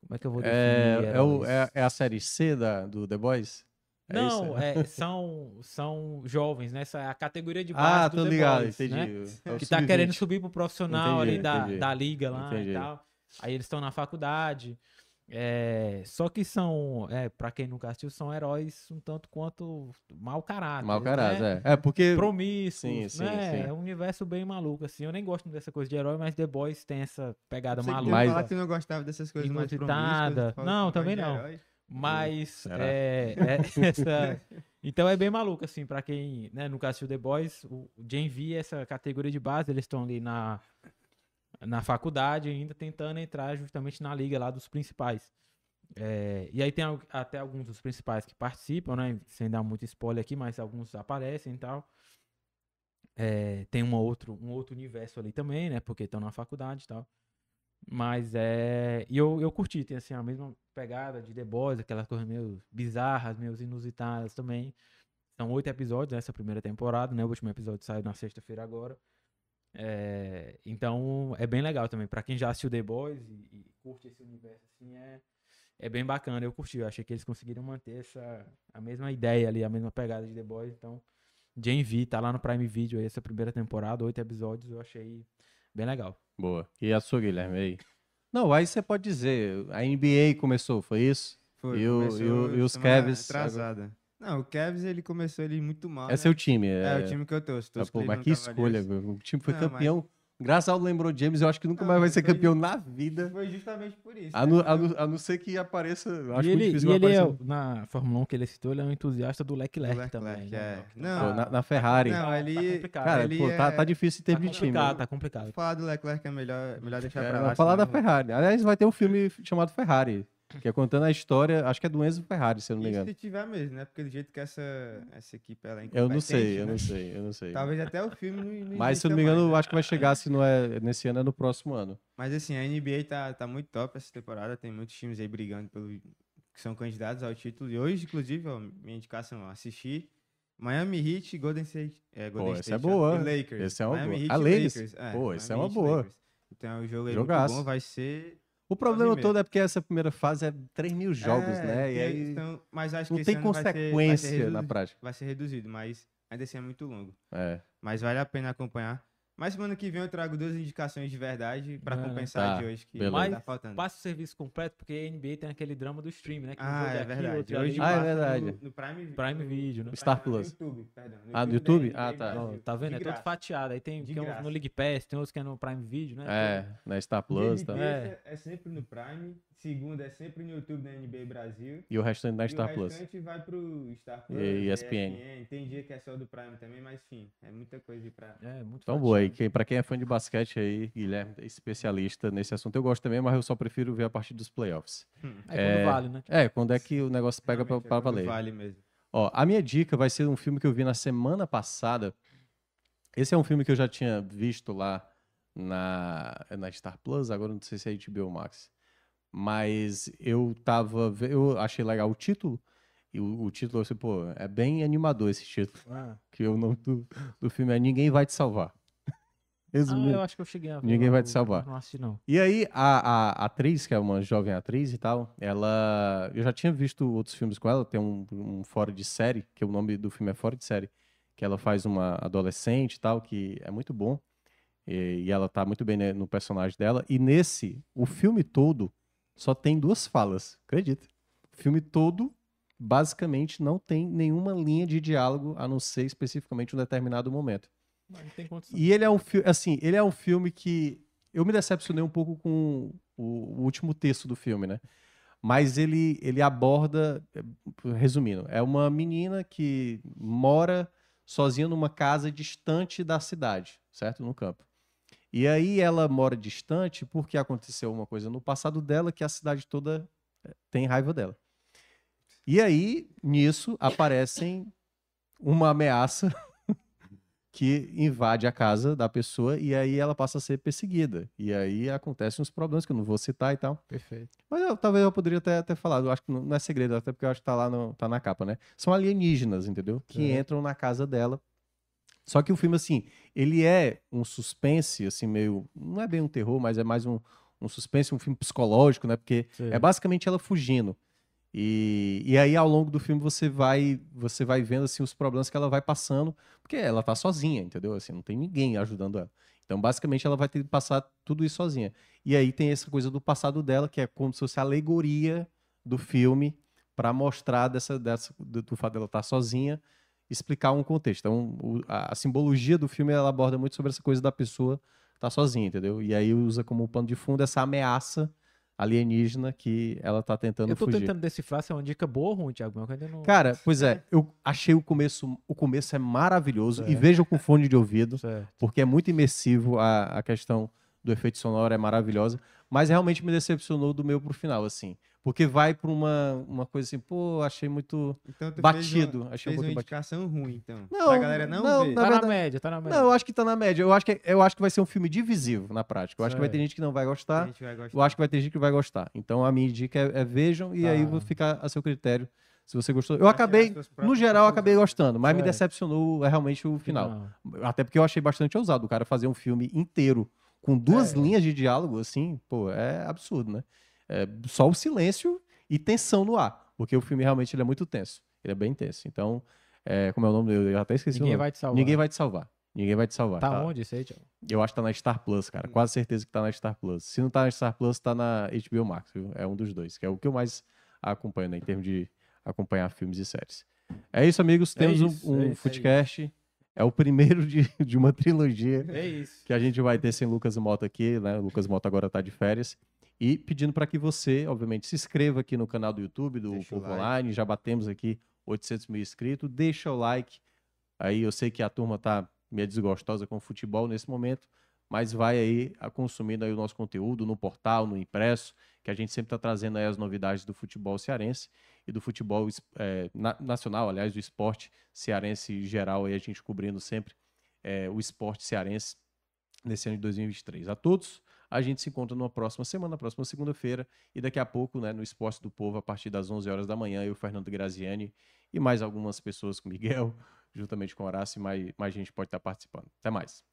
Como é que eu vou definir? É, é, o- é- é a série C da, do The Boys? É? Não, é, *laughs* são, são jovens, né? Essa é a categoria de base Ah, do tô The ligado, Boys, entendi. né? É que tá sub-20. querendo subir pro profissional Entendi, ali da, entendi. da liga lá Entendi. e tal. Aí eles estão na faculdade. É, só que são, é, para quem nunca assistiu, são heróis um tanto quanto mau caráter. Mau caráter, né? é. É, porque... Promíscuos, Sim, sim, né? sim. É um universo bem maluco, assim. Eu nem gosto dessa coisa de herói, mas The Boys tem essa pegada Você que maluca. Mas- falar que eu não gostava dessas coisas mais Inusitada. promíscuas, fala Não, também de não. herói. Mas é, é *laughs* essa. Então é bem maluco, assim, pra quem né, nunca assistiu The Boys, o o Gen V é essa categoria de base, eles estão ali na, na faculdade ainda tentando entrar justamente na liga lá dos principais. É, e aí tem até alguns dos principais que participam, né? Sem dar muito spoiler aqui, mas alguns aparecem e tal. É, tem uma outro, um outro universo ali também, né? Porque estão na faculdade e tal. Mas é. E eu, eu curti, tem assim a mesma pegada de The Boys, aquelas coisas meio bizarras, meio inusitadas também. São oito episódios nessa primeira temporada, né? O último episódio saiu na sexta-feira agora. É, então é bem legal também. Pra quem já assistiu The Boys e, e curte esse universo, assim, é, é bem bacana. Eu curti. Eu achei que eles conseguiram manter essa, a mesma ideia ali, a mesma pegada de The Boys. Então, Gen V tá lá no Prime Video aí, essa primeira temporada, oito episódios. Eu achei bem legal. Boa. E a sua, Guilherme, aí? Não, aí você pode dizer, a NBA começou, foi isso? Foi, E o- e o- e os Cavs Atrasada. Não, o Cavs ele começou ele muito mal. É né? seu time. É, É, o time que eu torço. Ah, pô, mas que escolha, meu. O time foi Não, mas- campeão. Graças ao LeBron James, eu acho que nunca Não, mais vai mas ser campeão na vida. Foi justamente por isso. A né? não, a, não, a não ser que apareça. eu Acho e muito ele, difícil e que ele é, apareça. na Fórmula 1 que ele citou, ele é um entusiasta do Leclerc, Leclerc, também. né? é. Não, Pô, tá- na, na Ferrari. Não, tá ali- complicado. Cara, ele pô, tá, é- tá difícil em tá termos de time. complicado, tá complicado. Falar do Leclerc é melhor, melhor deixar É, pra lá. falar da Ferrari. Aliás, vai ter um filme chamado Ferrari, *laughs* que é contando a história, acho que é do Enzo Ferrari, se eu não me E engano. se tiver mesmo, né? Porque do jeito que essa, essa equipe ela é Eu não sei, incompetente, eu né? não sei, eu não sei. Talvez até o filme não, não Mas se eu não me engano, mais, né? acho que vai chegar, se não é nesse ano, é no próximo ano. Mas assim, a NBA tá, tá muito top essa temporada. Tem muitos times aí brigando pelo. que são candidatos ao título. E hoje, inclusive, ó, minha indicação, assistir Miami Heat e Golden State. É, Golden essa State, é boa. e Lakers. Essa é uma Miami boa. Heat A e Lakers. Lakers. É, Pô, essa é uma Heat e boa. Lakers. Então o jogo aí Jogaço. muito bom, vai ser. O problema todo é porque essa primeira fase é 3 mil jogos, É, né? E aí então, mas acho não que tem ano vai ser- vai ser consequência na prática. Vai ser reduzido, mas ainda assim é muito longo. É. Mas vale a pena acompanhar. Mas semana que vem eu trago duas indicações de verdade pra É, né? compensar Tá, de hoje, que beleza. tá faltando. Passa o serviço completo, porque a NBA tem aquele drama do stream, né? Que Ah, jogo é aqui, verdade. outro Hoje. Ah, é verdade. No, no Prime, Prime no- Video, né? no Star Plus. YouTube, perdão. Ah, no YouTube? NBA Ah, tá. Tá vendo? De É todo fatiado. Aí tem, tem uns no League Pass, tem outros que é no Prime Video, né? É, na Star Plus, Dia tá? É. é sempre no Prime, segunda é sempre no YouTube da NBA Brasil. E o restante na e Star o Plus. restante vai pro Star Plus, E ESPN. Tem dia que é só do Prime também, mas enfim, é muita coisa aí pra... É, muito Então, boa aí. pra quem é fã de basquete aí, Guilherme é especialista nesse assunto. Eu gosto também, mas eu só prefiro ver a partir dos playoffs. É *laughs* É, quando vale, né? É, quando é que o negócio pega pra, Realmente, é pra quando valer. Vale mesmo. Ó, a minha dica vai ser um filme que eu vi na semana passada. Esse é um filme que eu já tinha visto lá na, é na Star Plus, agora não sei se é HBO Max. Mas eu tava. Eu achei legal o título. E o, o título, assim, pô, é bem animador esse título. Ah, Que o nome do, do filme é Ninguém Vai Te Salvar. *laughs* Ah, Resumindo. eu acho que eu cheguei a ver. Ninguém vai te salvar. Não assisti, não. E aí, a, a atriz, que é uma jovem atriz e tal, ela. Eu já tinha visto outros filmes com ela, tem um, um Fora de Série, que o nome do filme é Fora de Série, que ela faz uma adolescente e tal, que é muito bom. E, e ela tá muito bem né, no personagem dela. E nesse, o filme todo só tem duas falas, acredita? O filme todo, basicamente, não tem nenhuma linha de diálogo, a não ser especificamente um determinado momento. E ele é um filme, assim, ele é um filme que eu me decepcionei um pouco com o, último texto do filme, né? Mas ele, ele aborda, resumindo, é uma menina que mora sozinha numa casa distante da cidade, certo? No campo. E aí ela mora distante porque aconteceu uma coisa no passado dela que a cidade toda eh, tem raiva dela. E aí, nisso, aparecem uma ameaça *laughs* que invade a casa da pessoa e aí ela passa a ser perseguida. E aí acontecem uns problemas que eu não vou citar e tal. Perfeito. Mas eu- talvez eu poderia até ter falado. Eu acho que não, não é segredo, até porque eu acho que tá lá no, tá na capa, né? São alienígenas, entendeu? Que Uhum. entram na casa dela. Só que o filme, assim, ele é um suspense, assim, meio. Não é bem um terror, mas é mais um, um suspense, um filme psicológico, né? Porque Sei. é basicamente ela fugindo. E, e aí, ao longo do filme, você vai você vai vendo assim, os problemas que ela vai passando, porque ela tá sozinha, entendeu? Assim, não tem ninguém ajudando ela. Então, basicamente, ela vai ter que passar tudo isso sozinha. E aí tem essa coisa do passado dela, que é como se fosse a alegoria do filme para mostrar dessa, dessa, do, do fato dela estar sozinha, explicar um contexto. Então, o- a, a simbologia do filme ela aborda muito sobre essa coisa da pessoa estar sozinha, entendeu? E aí usa como pano de fundo essa ameaça alienígena que ela tá tentando Eu tô fugir. tentando decifrar se é uma dica boa ou ruim, Thiago. Mas ainda não. Cara, pois é, *laughs* eu achei o começo, o começo é maravilhoso e Certo. vejam com fone de ouvido, *laughs* Certo. porque é muito imersivo a, a questão do efeito sonoro é maravilhosa, mas realmente me decepcionou do meio pro final assim, porque vai pra uma, uma coisa assim, pô, achei muito Então Batido, fez uma, achei um fez uma pouquinho batido. indicação ruim, então. Não, pra galera não, não, ver. na Tá verdade- na média, tá na média. Não, eu acho que tá na média. Eu acho que, eu acho que vai ser um filme divisivo na prática. Eu acho que vai ter gente que não vai A gostar. gente vai gostar. Eu acho que vai ter gente que vai gostar. Então a minha dica é, é vejam e Tá. aí vou ficar a seu critério se você gostou. Eu tirar acabei, no geral, eu acabei gostando, mas me decepcionou é, realmente o final. Até porque eu achei bastante ousado o cara fazer um filme inteiro com duas É. linhas de diálogo, assim, pô, é absurdo, né? É só o silêncio e tensão no ar, porque o filme realmente ele é muito tenso. Ele é bem tenso. Então, é, como é o nome dele? Eu até esqueci o Ninguém nome. vai te salvar. Ninguém vai te salvar. Ninguém vai te salvar. Tá onde isso aí, Thiago? Eu acho que tá na Star Plus, cara. Quase certeza que tá na Star Plus. Se não tá na Star Plus, tá na HBO Max, viu? É um dos dois, que é o que eu mais acompanho, né, em termos de acompanhar filmes e séries. É isso, amigos. É Temos um- isso, um, é isso, é Footcast. É o primeiro de, de uma trilogia É que a gente vai ter sem Lucas Mota aqui, né? O Lucas Mota agora tá de férias. E pedindo para que você, obviamente, se inscreva aqui no canal do YouTube do Deixa Povo like. Online. Já batemos aqui 800 mil inscritos. Deixa o like. Aí eu sei que a turma tá meio desgostosa com o futebol nesse momento, mas vai aí a- consumindo aí o nosso conteúdo no portal, no impresso, que a gente sempre está trazendo aí as novidades do futebol cearense e do futebol na- nacional, aliás, do esporte cearense geral, aí a gente cobrindo sempre eh, o esporte cearense nesse ano de 2023. A todos, a gente se encontra numa próxima semana, na próxima segunda-feira, e daqui a pouco, né, no Esporte do Povo, a partir das 11 horas da manhã, eu, Fernando Graziani e mais algumas pessoas com Miguel, *laughs* juntamente com o Horácio, e mais, mais gente pode estar participando. Até mais.